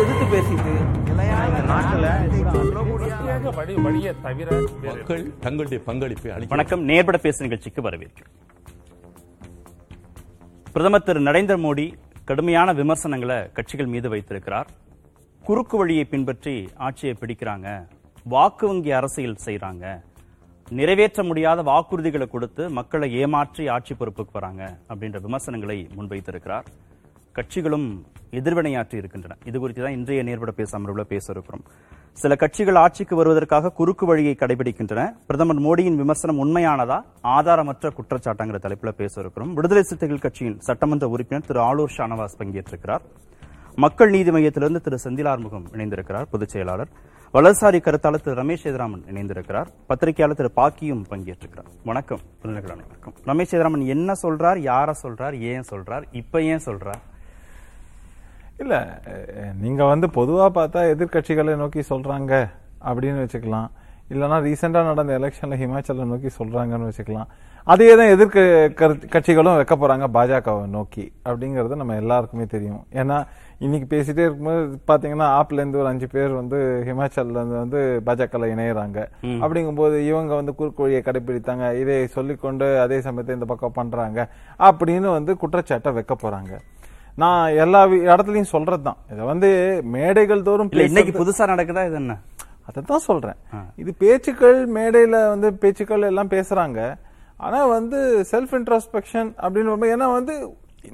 எதிர்த்து பேசிட்டு மக்கள் தங்களுடைய பங்களிப்பை வணக்கம். நேர்பட பேசு நிகழ்ச்சிக்கு வரவேற்கிறேன் பிரதமர் திரு நரேந்திர மோடி கடுமையான விமர்சனங்களை கட்சிகள் மீது வைத்திருக்கிறார். குறுக்கு வழியை பின்பற்றி ஆட்சியை பிடிக்கிறாங்க. வாக்கு வங்கி அரசியல் செய்யறாங்க நிறைவேற்ற முடியாத வாக்குறுதிகளை கொடுத்து மக்களை ஏமாற்றி ஆட்சி பொறுப்புக்கு வராங்க அப்படின்ற விமர்சனங்களை முன்வைத்திருக்கிறார். கட்சிகளும் எதிர்வினையாற்றி இருக்கின்றன. இது குறித்து தான் இன்றைய நேர்பட பேச அமர்வுல பேச இருக்கிறோம் சில கட்சிகள் ஆட்சிக்கு வருவதற்காக குறுக்கு வழியை கடைபிடிக்கின்றன. பிரதமர் மோடியின் விமர்சனம் உண்மையானதா ஆதாரமற்ற குற்றச்சாட்டுங்கிற தலைப்புல பேச இருக்கிறோம் விடுதலை சிறுத்தைகள் கட்சியின் சட்டமன்ற உறுப்பினர் திரு ஆலூர் ஷானவாஸ் பங்கேற்றிருக்கிறார். மக்கள் நீதி மையத்திலிருந்து திரு செந்திலார்முகம் இணைந்திருக்கிறார் பொதுச் செயலாளர். வலதுசாரி கருத்தாளர் திரு ரமேஷ் சேதராமன் இணைந்திருக்கிறார். பத்திரிகையாளர் திரு பாக்கியும் பங்கேற்றிருக்கிறார். வணக்கம். வணக்கம். ரமேஷ் சேதராமன் என்ன சொல்றார் யார சொல்றார் ஏன் சொல்றார் இப்ப ஏன் சொல்றார்? இல்ல நீங்க வந்து பொதுவா பார்த்தா எதிர்க்கட்சிகளை நோக்கி சொல்றாங்க அப்படின்னு வச்சுக்கலாம். இல்லைன்னா ரீசெண்டா நடந்த எலெக்ஷன்ல ஹிமாச்சலை நோக்கி சொல்றாங்கன்னு வச்சுக்கலாம். அதே தான் எதிர்க்க கட்சிகளும் வைக்க போறாங்க பாஜகவை நோக்கி. அப்படிங்கறது நம்ம எல்லாருக்குமே தெரியும். ஏன்னா இன்னைக்கு பேசிட்டே இருக்கும்போது பாத்தீங்கன்னா ஆப்ல இருந்து ஒரு அஞ்சு பேர் வந்து ஹிமாச்சல்ல இருந்து வந்து பாஜக இணையறாங்க. அப்படிங்கும்போது இவங்க வந்து குறுக்கு வழியை கடைபிடித்தாங்க இதை சொல்லிக்கொண்டு அதே சமயத்தை இந்த பக்கம் பண்றாங்க. அப்படின்னு வந்து குற்றச்சாட்டை வைக்க போறாங்க. நான் எல்லா இடத்துலயும் சொல்றதுதான். இதை வந்து மேடைகள் தோறும் இன்னைக்கு புதுசா நடக்குதா இது என்ன? அதைத்தான் சொல்றேன். இது பேச்சுக்கள் மேடையில வந்து பேச்சுக்கள் எல்லாம் பேசுறாங்க. ஆனா வந்து செல்ஃப் இன்ட்ரோஸ்பெக்ஷன் அப்படின்னு ஏன்னா வந்து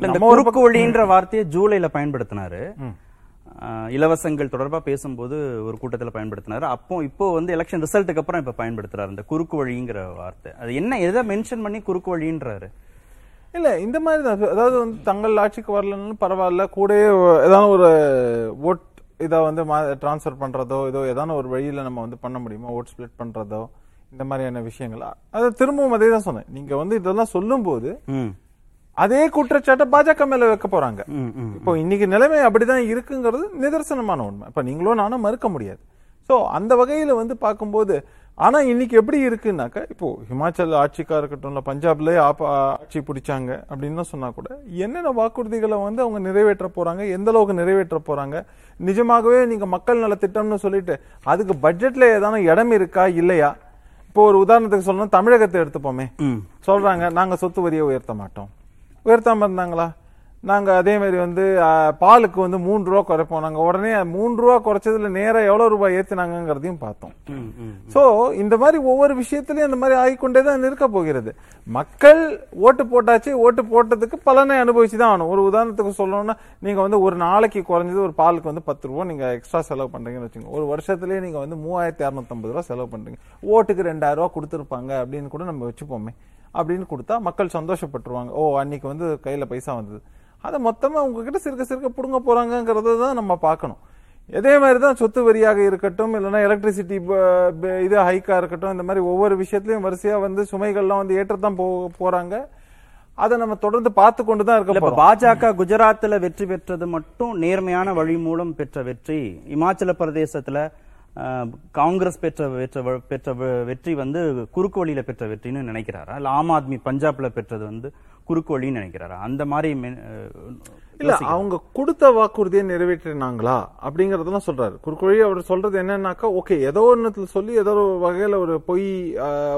நம்ம ஒரு குறுக்கு வழின்ற வார்த்தையை ஜூலைல பயன்படுத்தினாரு. இலவசங்கள் தொடர்பா பேசும்போது ஒரு கூட்டத்துல பயன்படுத்தினாரு. அப்போ இப்போ வந்து எலெக்ஷன் ரிசல்ட்டுக்கு அப்புறம் இப்ப பயன்படுத்துறாரு இந்த குறுக்கு வழிங்கிற வார்த்தை. அது என்ன எதை மென்ஷன் பண்ணி குறுக்கு வழின்றாரு? இல்ல இந்த மாதிரி தான். அதாவது வந்து தங்கள் ஆட்சிக்கு வரலன்னு பரவாயில்ல கூடயே ஏதாவது ஒரு ஓட் இதை வந்து டிரான்ஸ்ஃபர் பண்றதோ ஏதோ ஏதாவது ஒரு வழியில நம்ம வந்து பண்ண முடியுமா? ஓட் ஸ்பிளிட் பண்றதோ? இந்த மாதிரியான விஷயங்கள். அது திரும்பவும் அதே தான் சொன்னேன். நீங்க வந்து இதெல்லாம் சொல்லும்போது ம். அதே குற்றச்சாட்டை பாஜக மேல வைக்க போறாங்க. இப்போ இன்னைக்கு நிலைமை அப்படிதான் இருக்குங்கிறது நிதர்சனமான உண்மை. இப்ப நீங்களும் நானும் மறுக்க முடியாது. சோ அந்த வகையில வந்து பார்க்கும்போது ஆனா இன்னைக்கு எப்படி இருக்குன்னாக்க இப்போ ஹிமாச்சல் ஆட்சிக்கா இருக்கட்டும் இல்ல பஞ்சாப்ல ஆட்சி பிடிச்சாங்க அப்படின்னு சொன்னா கூட என்னென்ன வாக்குறுதிகளை வந்து அவங்க நிறைவேற்ற போறாங்க எந்த அளவுக்கு நிறைவேற்ற போறாங்க நிஜமாகவே நீங்க மக்கள் நலத்திட்டம்னு சொல்லிட்டு அதுக்கு பட்ஜெட்ல ஏதான இடம் இருக்கா இல்லையா? இப்போ ஒரு உதாரணத்துக்கு சொல்லணும் தமிழகத்தை எடுத்துப்போமே. சொல்றாங்க நாங்க சொத்து வரியை உயர்த்த மாட்டோம். உயர்த்தாம இருந்தாங்களா? நாங்க அதே மாதிரி வந்து பாலுக்கு வந்து மூன்று ரூபா குறைப்போம். நாங்க உடனே மூன்று ரூபா குறைச்சதுல நேரா எவ்வளவு ரூபாய் ஏத்தினாங்கிறதையும் பார்த்தோம். சோ இந்த மாதிரி ஒவ்வொரு விஷயத்திலயும் இந்த மாதிரி ஆகிக்கொண்டே தான் இருக்க போகிறது. மக்கள் ஓட்டு போட்டாச்சு ஓட்டு போட்டதுக்கு பலனை அனுபவிச்சு தான் ஆகணும். ஒரு உதாரணத்துக்கு சொல்லணும்னா நீங்க வந்து ஒரு நாளைக்கு குறைஞ்சது ஒரு பாலுக்கு வந்து பத்து ரூபா நீங்க எக்ஸ்ட்ரா செலவு பண்றீங்கன்னு வச்சுக்கோங்க. ஒரு வருஷத்துலயே நீங்க வந்து மூவாயிரத்தி அறுநூத்தம்பது ரூபா செலவு பண்றீங்க. ஓட்டுக்கு ரெண்டாயிரம் ரூபா கொடுத்துருப்பாங்க அப்படின்னு கூட நம்ம வச்சுப்போமே. அப்படின்னு கொடுத்தா மக்கள் சந்தோஷப்பட்டுருவாங்க. ஓ அன்னைக்கு வந்து கையில பைசா வந்தது. அதை மொத்தமா உங்ககிட்ட சிறுக்க சிறுக்க புடுங்க போறாங்கங்கிறத தான் நம்ம பார்க்கணும். இதே மாதிரி தான் சொத்து வரியாக இருக்கட்டும் இல்லைன்னா எலக்ட்ரிசிட்டி இது ஹைக்கா இருக்கட்டும் இந்த மாதிரி ஒவ்வொரு விஷயத்திலயும் வரிசையா வந்து சுமைகள்லாம் வந்து ஏற்றத்தான் போ போறாங்க. அதை நம்ம தொடர்ந்து பார்த்து கொண்டு தான் இருக்க பாஜக குஜராத்ல வெற்றி பெற்றது மட்டும் நேர்மையான வழி மூலம் பெற்ற வெற்றி. இமாச்சல பிரதேசத்துல காங்கிரஸ் பெற்ற பெற்ற பெற்ற வெற்றி வந்து குறுக்கு வழியில பெற்ற வெற்றின்னு நினைக்கிறாரா? இல்ல ஆம் ஆத்மி பஞ்சாப்ல பெற்றது வந்து குறுக்கு வழின்னு நினைக்கிறாரா? அந்த மாதிரி இல்ல அவங்க கொடுத்த வாக்குறுதியை நிறைவேற்றினாங்களா? அப்படிங்கறதெல்லாம் சொல்றாரு. குறுக்கொழி அவர் சொல்றது என்னன்னாக்கா ஓகே ஏதோ ஒன்னுத்துல சொல்லி ஏதோ ஒரு வகையில ஒரு பொய்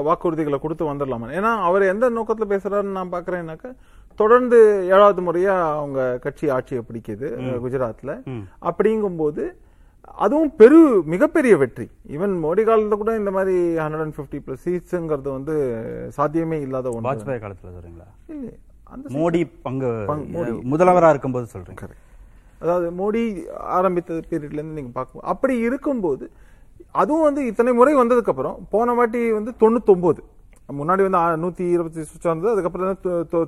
வாக்குறுதிகளை கொடுத்து வந்துடலாமா? ஏன்னா அவர் எந்த நோக்கத்துல பேசுறாருன்னு நான் பாக்குறேன்னாக்கா தொடர்ந்து ஏழாவது முறையா அவங்க கட்சி ஆட்சியை பிடிக்குது குஜராத்ல. அப்படிங்கும்போது அதுவும் பெரு மிகப்பெரிய வெற்றி. ஈவன் மோடி காலத்துல கூட இந்த மாதிரி ஹண்ட்ரட் அண்ட் பிப்டி பிளஸ் சீட்ஸ்ங்கிறது வந்து சாத்தியமே இல்லாத ஒன்று. வாஜ்பாய் காலத்துல சொல்றீங்களா? இல்லை அந்த மோடி பங்கு பங்கு- மோடி. முதல்வரா இருக்கும்போது சொல்றீங்க. Correct. அதாவது மோடி ஆரம்பித்த பீரியட்ல இருந்து நீங்க பார்க்கும் அப்படி இருக்கும்போது அதுவும் வந்து இத்தனை முறை வந்ததுக்கு அப்புறம் போன வாட்டி வந்து தொண்ணூத்தொன்பது முன்னாடி வந்து நூத்தி இருபத்தி சுச்சம் வந்தது அதுக்கப்புறம்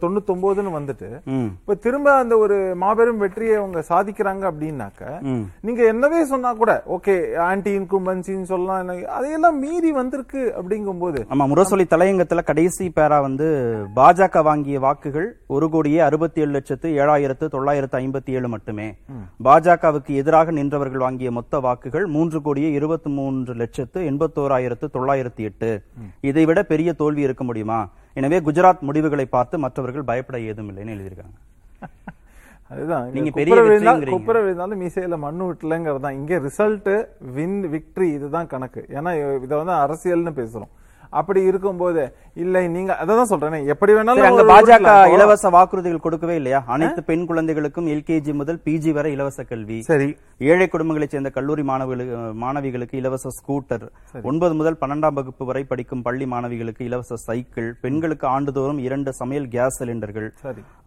தொண்ணூத்தொன்பதுன்னு வந்துட்டு. இப்ப திரும்ப அந்த ஒரு மாபெரும் வெற்றியை அவங்க சாதிக்கிறாங்க அப்படின்னாக்க நீங்க என்னவே சொன்னா கூட ஓகே ஆன்டி இன்கும்பன்சின்னு சொல்லலாம் அதையெல்லாம் மீறி வந்திருக்கு அப்படிங்கும்போது. ஆமா முரசொலி தலையங்கத்துல கடைசி பேரா வந்து பாஜக வாங்கிய வாக்குகள் ஒரு கோடியே அறுபத்தி ஏழு லட்சத்து ஏழாயிரத்து தொள்ளாயிரத்து ஐம்பத்தி ஏழு மட்டுமே பாஜகவுக்கு எதிராக நின்றவர்கள் வாங்கிய மொத்த வாக்குகள் மூன்று கோடியே இருபத்தி மூன்று லட்சத்து எண்பத்தோராயிரத்து தொள்ளாயிரத்தி எட்டு. இதைவிட பெரிய தோல்வி இருக்க முடியுமா? எனவே குஜராத் முடிவுகளை பார்த்து மற்றவர்கள் பயப்பட ஏதும் இல்லைன்னு எழுதியிருக்காங்க. அதுதான். நீங்க பெரிய. குப்புற விழுந்தாலும் மீசையில மண்ணு விட்டலங்கிறது தான் இங்க ரிசல்ட் வின் விக்டரி இதுதான் கணக்கு. ஏன்னா இதை வந்து அரசியல்னு பேசுறோம். அப்படி இருக்கும்போது இல்லை நீங்க அதான் சொல்றேனே எப்படி வேணாலும் அங்க பாஜக. இலவச வாக்குறுதிகள் கொடுக்கவே இல்லையா? அனைத்து பெண் குழந்தைகளுக்கும் எல்கேஜி முதல் பிஜி வரை இலவச கல்வி. சரி. ஏழை குடும்பங்களைச் சேர்ந்த கல்லூரி மாணவர்களுக்கு மாணவிகளுக்கு இலவச ஸ்கூட்டர். ஒன்பது முதல் பன்னெண்டாம் வகுப்பு வரை படிக்கும் பள்ளி மாணவிகளுக்கு இலவச சைக்கிள். பெண்களுக்கு ஆண்டுதோறும் இரண்டு சமையல் கேஸ் சிலிண்டர்கள்.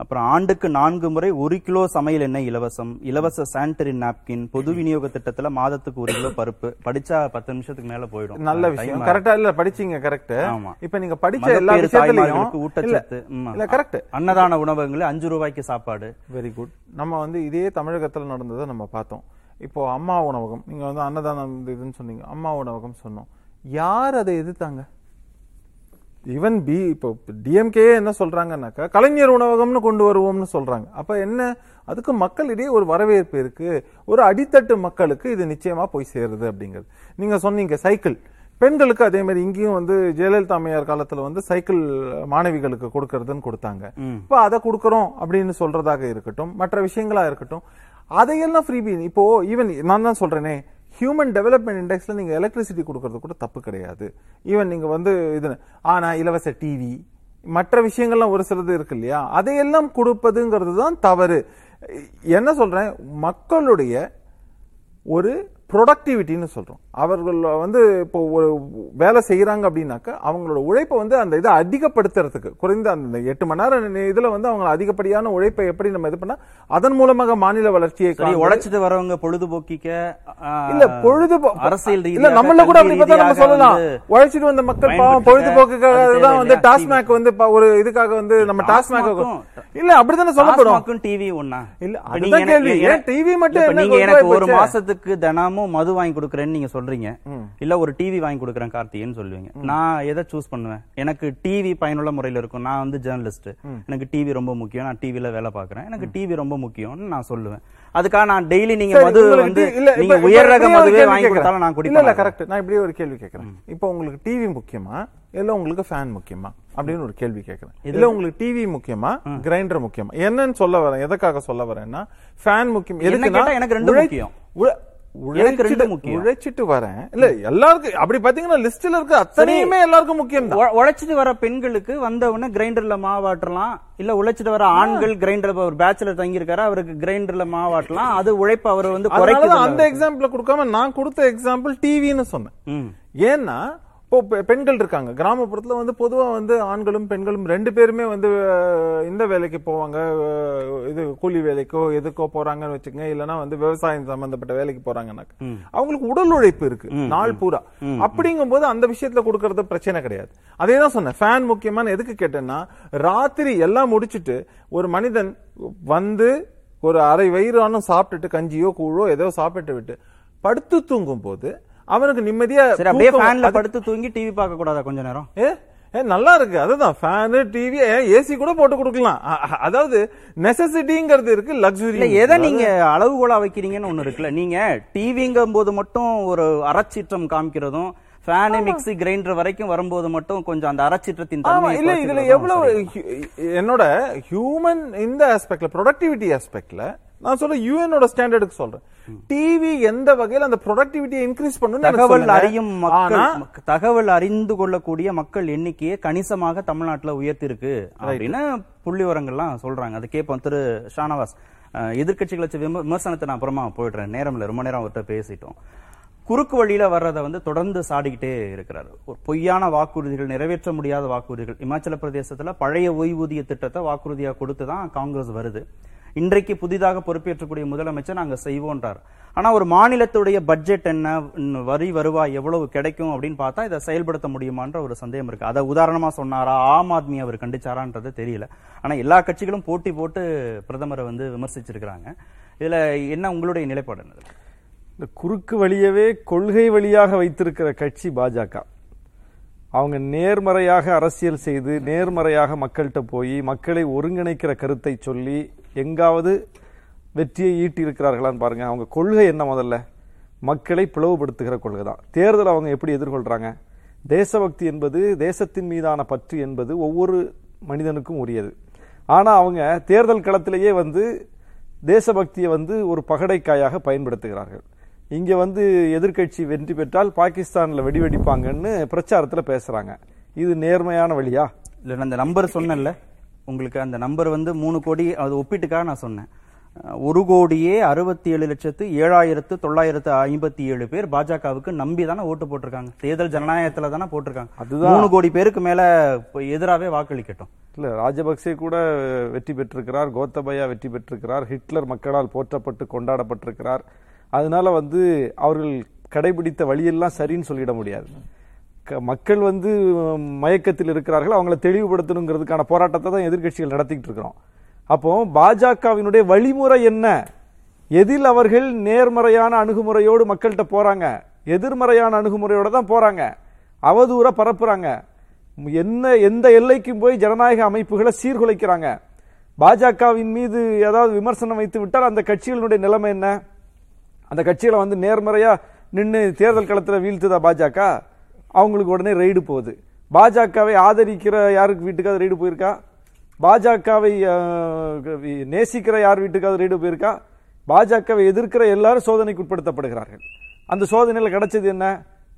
அப்புறம் ஆண்டுக்கு நான்கு முறை ஒரு கிலோ சமையல் எண்ணெய் இலவசம் இலவச சானிட்டரி நாப்கின் பொது விநியோக திட்டத்துல மாதத்துக்கு ஒரு கிலோ பருப்பு. படிச்சா பத்து நிமிஷத்துக்கு மேல போயிடும். நல்ல விஷயம். கரெக்டா இல்ல படிச்சீங்க கரெக்ட் ஆமா. இப்ப நீங்க படிச்ச எல்லா விஷயத்திலையும் ஊட்டச்சத்து. இல்ல கரெக்ட் அன்னதான உணவகங்கள் அஞ்சு ரூபாய்க்கு சாப்பாடு. வெரி குட் நம்ம வந்து இதே தமிழகத்துல நடந்ததை நம்ம பார்த்தோம். இப்போ அம்மா உணவகம் நீங்க வந்து அன்னதானம் இதுன்னு சொன்னீங்க. அம்மா உணவகம் சொன்னோம். யார் அதை எதிர்த்தாங்க? ஈவன் பி இப்போ டிஎம்கே என்ன சொல்றாங்கன்னாக்கா கலைஞர் உணவகம்னு கொண்டு வருவோம்னு சொல்றாங்க. அப்ப என்ன? அதுக்கு மக்களிடையே ஒரு வரவேற்பு இருக்கு. ஒரு அடித்தட்டு மக்களுக்கு இது நிச்சயமா போய் சேருது அப்படிங்கிறது. நீங்க சொன்னீங்க சைக்கிள். பெண்களுக்கு அதே மாதிரி இங்கேயும் வந்து ஜெயலலிதா அம்மையார் காலத்துல வந்து சைக்கிள் மாணவிகளுக்கு கொடுக்கறதுன்னு கொடுத்தாங்க. இப்போ அதை கொடுக்கறோம் அப்படின்னு சொல்றதாக இருக்கட்டும் மற்ற விஷயங்களா இருக்கட்டும் அதையெல்லாம் ஃப்ரீபி இப்போ ஈவன் நான் தான் சொல்றேனே ஹியூமன் டெவலப்மெண்ட் இண்டெக்ஸ்ல நீங்க எலக்ட்ரிசிட்டி கொடுக்கறது கூட தப்பு கிடையாது. ஈவன் நீங்க வந்து இது ஆனா இலவச டிவி மற்ற விஷயங்கள்லாம் ஒரு சிலது இருக்கு இல்லையா? அதையெல்லாம் கொடுப்பதுங்கிறது தான் தவறு. என்ன சொல்றேன்? மக்களுடைய ஒரு ப்ரொடக்டிவிட்டின்னு சொல்றோம் அவர்கள் வந்து இப்போ ஒரு வேலை செய்யறாங்க அப்படின்னாக்க அவங்களோட உழைப்பை வந்து அந்த இதை அதிகப்படுத்துறதுக்கு குறைந்த அந்த எட்டு மணி நேரம் இதுல வந்து அவங்க அதிகப்படியான உழைப்பை எப்படி நம்ம இது பண்ணா அதன் மூலமாக மாநில வளர்ச்சியை உழைச்சிட்டு வரவங்க பொழுதுபோக்கிக்க இல்ல பொழுது அரசியல் இல்ல நம்மள கூட அப்படி பார்த்தா நம்ம சொல்லலாம் உழைச்சிட்டு வந்த மக்கள் பாவம் பொழுதுபோக்குக்காக தான் வந்து? டாஸ்மாக் வந்து ஒரு இதுக்காக வந்து நம்ம டாஸ்மாக் இல்ல அப்படித்தானே சொல்லப்படும் டிவி ஒண்ணா இல்ல, அதுதான் கேள்வி. ஏன் TV மட்டும் நீங்க எனக்கு ஒரு? மாசத்துக்கு தினமும் மது வாங்கி கொடுக்குறேன்னு நீங்க சொல்றீங்க. இல்ல ஒரு டிவி வாங்கி கொடுக்குறேன் கார்த்திகேயன் சொல்லுவீங்க. நான் எதை சூஸ் பண்ணுவேன்? எனக்கு டிவி பயனுள்ள முறையில இருக்கும். நான் வந்து ஜேர்னலிஸ்ட் எனக்கு டிவி ரொம்ப முக்கியம். நான் டிவில வேலை பார்க்கறேன். எனக்கு டிவி ரொம்ப முக்கியம்னு நான் சொல்லுவேன். அதுக்காக நான் டெய்லி நீங்க மது வந்து நீங்க உயர் ரக மதுவே வாங்கி. கொடுத்தாலும் நான் இல்ல குடிப்பேன் கரெக்ட் நான் இப்படியே ஒரு கேள்வி கேட்கறேன். இப்போ உங்களுக்கு டிவி முக்கியமா? இல்ல உங்களுக்கு ஃபேன் முக்கியமா? அப்படின்னு ஒரு கேள்வி கேட்கறேன். இல்ல உங்களுக்கு டிவி முக்கியமா? கிரைண்டர் முக்கியமா? என்னன்னு சொல்ல வரேன். எதுக்காக சொல்ல வரேன்னா ஃபேன் முக்கியம். எதுக்குன்னா எனக்கு ரெண்டும் உழை- முக்கியம். உழைச்சிட்டு வரேன். இல்ல எல்லாருக்கும் அப்படி பாத்தீங்கன்னா லிஸ்ட்ல இருக்க அத்தனையுமே எல்லாருக்கும் முக்கியம் உழைச்சிட்டு வர பெண்களுக்கு வந்த உடனே கிரைண்டர்ல மாவாட்டலாம் இல்ல உழைச்சிட்டு வர ஆண்கள் கிரைண்டர் ஒரு பேச்சுலர் தங்கி இருக்காரு அவருக்கு கிரைண்டர்ல மாவாட்டலாம் அது உழைப்பு அவர் வந்து அந்த எக்ஸாம்பிள் கொடுக்காம நான் கொடுத்த எக்ஸாம்பிள் டிவின்னு சொன்னேன். ஏன்னா இப்போ பெண்கள் இருக்காங்க. கிராமப்புறத்துல வந்து பொதுவா வந்து ஆண்களும் பெண்களும் ரெண்டு பேருமே வந்து இந்த வேலைக்கு போவாங்க. இது கூலி வேலைக்கோ எதுக்கோ போறாங்கன்னு வச்சுக்கோங்க. இல்லைன்னா வந்து விவசாயம் சம்பந்தப்பட்ட வேலைக்கு போறாங்கன்னாக்க. அவங்களுக்கு உடல் உழைப்பு இருக்கு. நாள் பூரா. அப்படிங்கும்போது அந்த விஷயத்துல கொடுக்கறது பிரச்சனை கிடையாது. அதே தான் சொன்னேன். ஃபேன் முக்கியமான எதுக்கு கேட்டேன்னா ராத்திரி எல்லாம் முடிச்சிட்டு ஒரு மனிதன் வந்து ஒரு அரை வயிறானும் சாப்பிட்டுட்டு கஞ்சியோ கூழோ ஏதோ சாப்பிட்டு விட்டு படுத்து தூங்கும் போது அவனுக்கு நிம்மதியா சரி அப்படியே ஃபேன்ல படுத்து தூங்கி டிவி பார்க்க கூடாதா கொஞ்ச நேரம்? ஏ நல்லா இருக்கு. அதுதான் ஃபேனு டிவி ஏசி கூட போட்டு கொடுக்கலாம். அதாவது நெசசிட்டிங்கிறது இருக்கு லக்ஸுரி எதை நீங்க அளவுகோலா வைக்கிறீங்கன்னு ஒண்ணு இருக்குல்ல. நீங்க டிவிங்கும் போது மட்டும் ஒரு அறச்சீற்றம் காமிக்கிறதும் ஃபேனு மிக்ஸி கிரைண்டர் வரைக்கும் வரும்போது மட்டும் கொஞ்சம் அந்த அறச்சீற்றத்தின் ஆமா தன்மையை இல்ல இதுல எவ்வளவு என்னோட ஹியூமன் இந்த ஆஸ்பெக்ட்ல ப்ரொடக்டிவிட்டி ஆஸ்பெக்ட்ல நான் சொல்ல யூஎனோட ஸ்டாண்டர்டுக்கு சொல்றேன். டிவி எந்த வகையில அந்த ப்ரொடக்டிவிட்டியை இன்க்ரீஸ் பண்ணணும் தகவல் அறியும் தகவல் அறிந்து கொள்ளக்கூடிய மக்கள் எண்ணிக்கையை கணிசமாக தமிழ்நாட்டுல உயர்த்திருக்கு அப்படின்னு புள்ளி விவரங்கள்லாம் சொல்றாங்க. அதை கேட்போம். திரு ஷானவாஸ் விம- விமர்சனத்தை நான் அப்புறமா போயிடுறேன். நேரம்ல ரொம்ப நேரம் அவர்கிட்ட பேசிட்டோம். குறுக்கு வழியில வர்றதை வந்து தொடர்ந்து சாடிக்கிட்டே இருக்கிறார். ஒரு பொய்யான வாக்குறுதிகள் நிறைவேற்ற முடியாத வாக்குறுதிகள். இமாச்சல பிரதேசத்துல பழைய ஓய்வூதிய திட்டத்தை வாக்குறுதியா கொடுத்து தான் காங்கிரஸ் வருது. இன்றைக்கு புதிதாக பொறுப்பேற்றக்கூடிய முதலமைச்சர் நாங்கள் செய்வோன்றார். ஆனால் ஒரு மாநிலத்துடைய பட்ஜெட் என்ன வரி வருவாய் எவ்வளவு கிடைக்கும் அப்படின்னு பார்த்தா இதை செயல்படுத்த முடியுமான்ற ஒரு சந்தேகம் இருக்கு. அதை உதாரணமா சொன்னாரா ஆம் ஆத்மி அவர் கண்டிச்சாரான்றது தெரியல. ஆனால் எல்லா கட்சிகளும் போட்டி போட்டு பிரதமரை வந்து விமர்சிச்சிருக்கிறாங்க. இதில் என்ன உங்களுடைய நிலைப்பாடு இந்த குறுக்கு வழியவே கொள்கை வழியாக வைத்திருக்கிற கட்சி பாஜக. அவங்க நேர்மறையாக அரசியல் செய்து நேர்மறையாக மக்கள்கிட்ட போய் மக்களை ஒருங்கிணைக்கிற கருத்தை சொல்லி எங்காவது வெற்றியை ஈட்டி இருக்கிறார்களான்னு அவங்க கொள்கை என்ன முதல்ல? மக்களை பிளவுபடுத்துகிற கொள்கை தான். தேர்தல் அவங்க எப்படி எதிர்கொள்கிறாங்க தேசபக்தி என்பது தேசத்தின் மீதான பற்று என்பது ஒவ்வொரு மனிதனுக்கும் உரியது. ஆனால் அவங்க தேர்தல் களத்திலேயே வந்து தேசபக்தியை வந்து ஒரு பகடைக்காயாக பயன்படுத்துகிறார்கள். இங்க வந்து எதிர்க்கட்சி வெற்றி பெற்றால் பாகிஸ்தான்ல வெடி வெடிப்பாங்கன்னு பிரச்சாரத்துல பேசுறாங்க. இது நேர்மையான வழியா? இல்ல நான் அந்த நம்பர் சொன்னேன்ல. உங்களுக்கு அந்த நம்பர் வந்து மூணு கோடி அது ஒப்பீட்டுக்காக நான் சொன்னேன். ஒரு கோடியே அறுபத்தி ஏழு லட்சத்து ஏழாயிரத்து தொள்ளாயிரத்து ஐம்பத்தி ஏழு பேர் பாஜகவுக்கு நம்பி தானே ஓட்டு போட்டிருக்காங்க. தேர்தல் ஜனநாயகத்துல தானே போட்டிருக்காங்க. அதுதான். மூணு கோடி பேருக்கு மேல எதிராவே வாக்களிக்கட்டும். இல்ல ராஜபக்சே கூட வெற்றி பெற்றிருக்கிறார் கோத்தபயா வெற்றி பெற்றிருக்கிறார் ஹிட்லர் மக்களால் போற்றப்பட்டு கொண்டாடப்பட்டிருக்கிறார். அதனால வந்து அவர்கள் கடைபிடித்த வழியெல்லாம் சரின்னு சொல்லிட முடியாது. க- மக்கள் வந்து மயக்கத்தில் இருக்கிறார்கள். அவங்கள தெளிவுபடுத்தணுங்கிறதுக்கான போராட்டத்தை தான் எதிர்க்கட்சிகள் நடத்திக்கிட்டு இருக்கிறோம். அப்போ பாஜகவினுடைய வழிமுறை என்ன? எதில் அவர்கள் நேர்மறையான அணுகுமுறையோடு மக்கள்கிட்ட போறாங்க? எதிர்மறையான அணுகுமுறையோட தான் போறாங்க. அவதூற பரப்புறாங்க. என்ன எந்த எல்லைக்கும் போய் ஜனநாயக அமைப்புகளை சீர்குலைக்கிறாங்க. பாஜகவின் மீது ஏதாவது விமர்சனம் வைத்து விட்டால் அந்த கட்சிகளுடைய நிலைமை என்ன? அந்த கட்சிகளை வந்து நேர்மறையாக நின்று தேர்தல் களத்தில் வீழ்த்துதா பாஜக? அவங்களுக்கு உடனே ரெய்டு போகுது. பாஜகவை ஆதரிக்கிற யாருக்கு வீட்டுக்காவது ரெய்டு போயிருக்கா? பாஜகவை நேசிக்கிற யார் வீட்டுக்காவது ரெய்டு போயிருக்கா? பாஜகவை எதிர்க்கிற எல்லாரும் சோதனைக்கு உட்படுத்தப்படுகிறார்கள். அந்த சோதனையில் கிடைச்சது என்ன?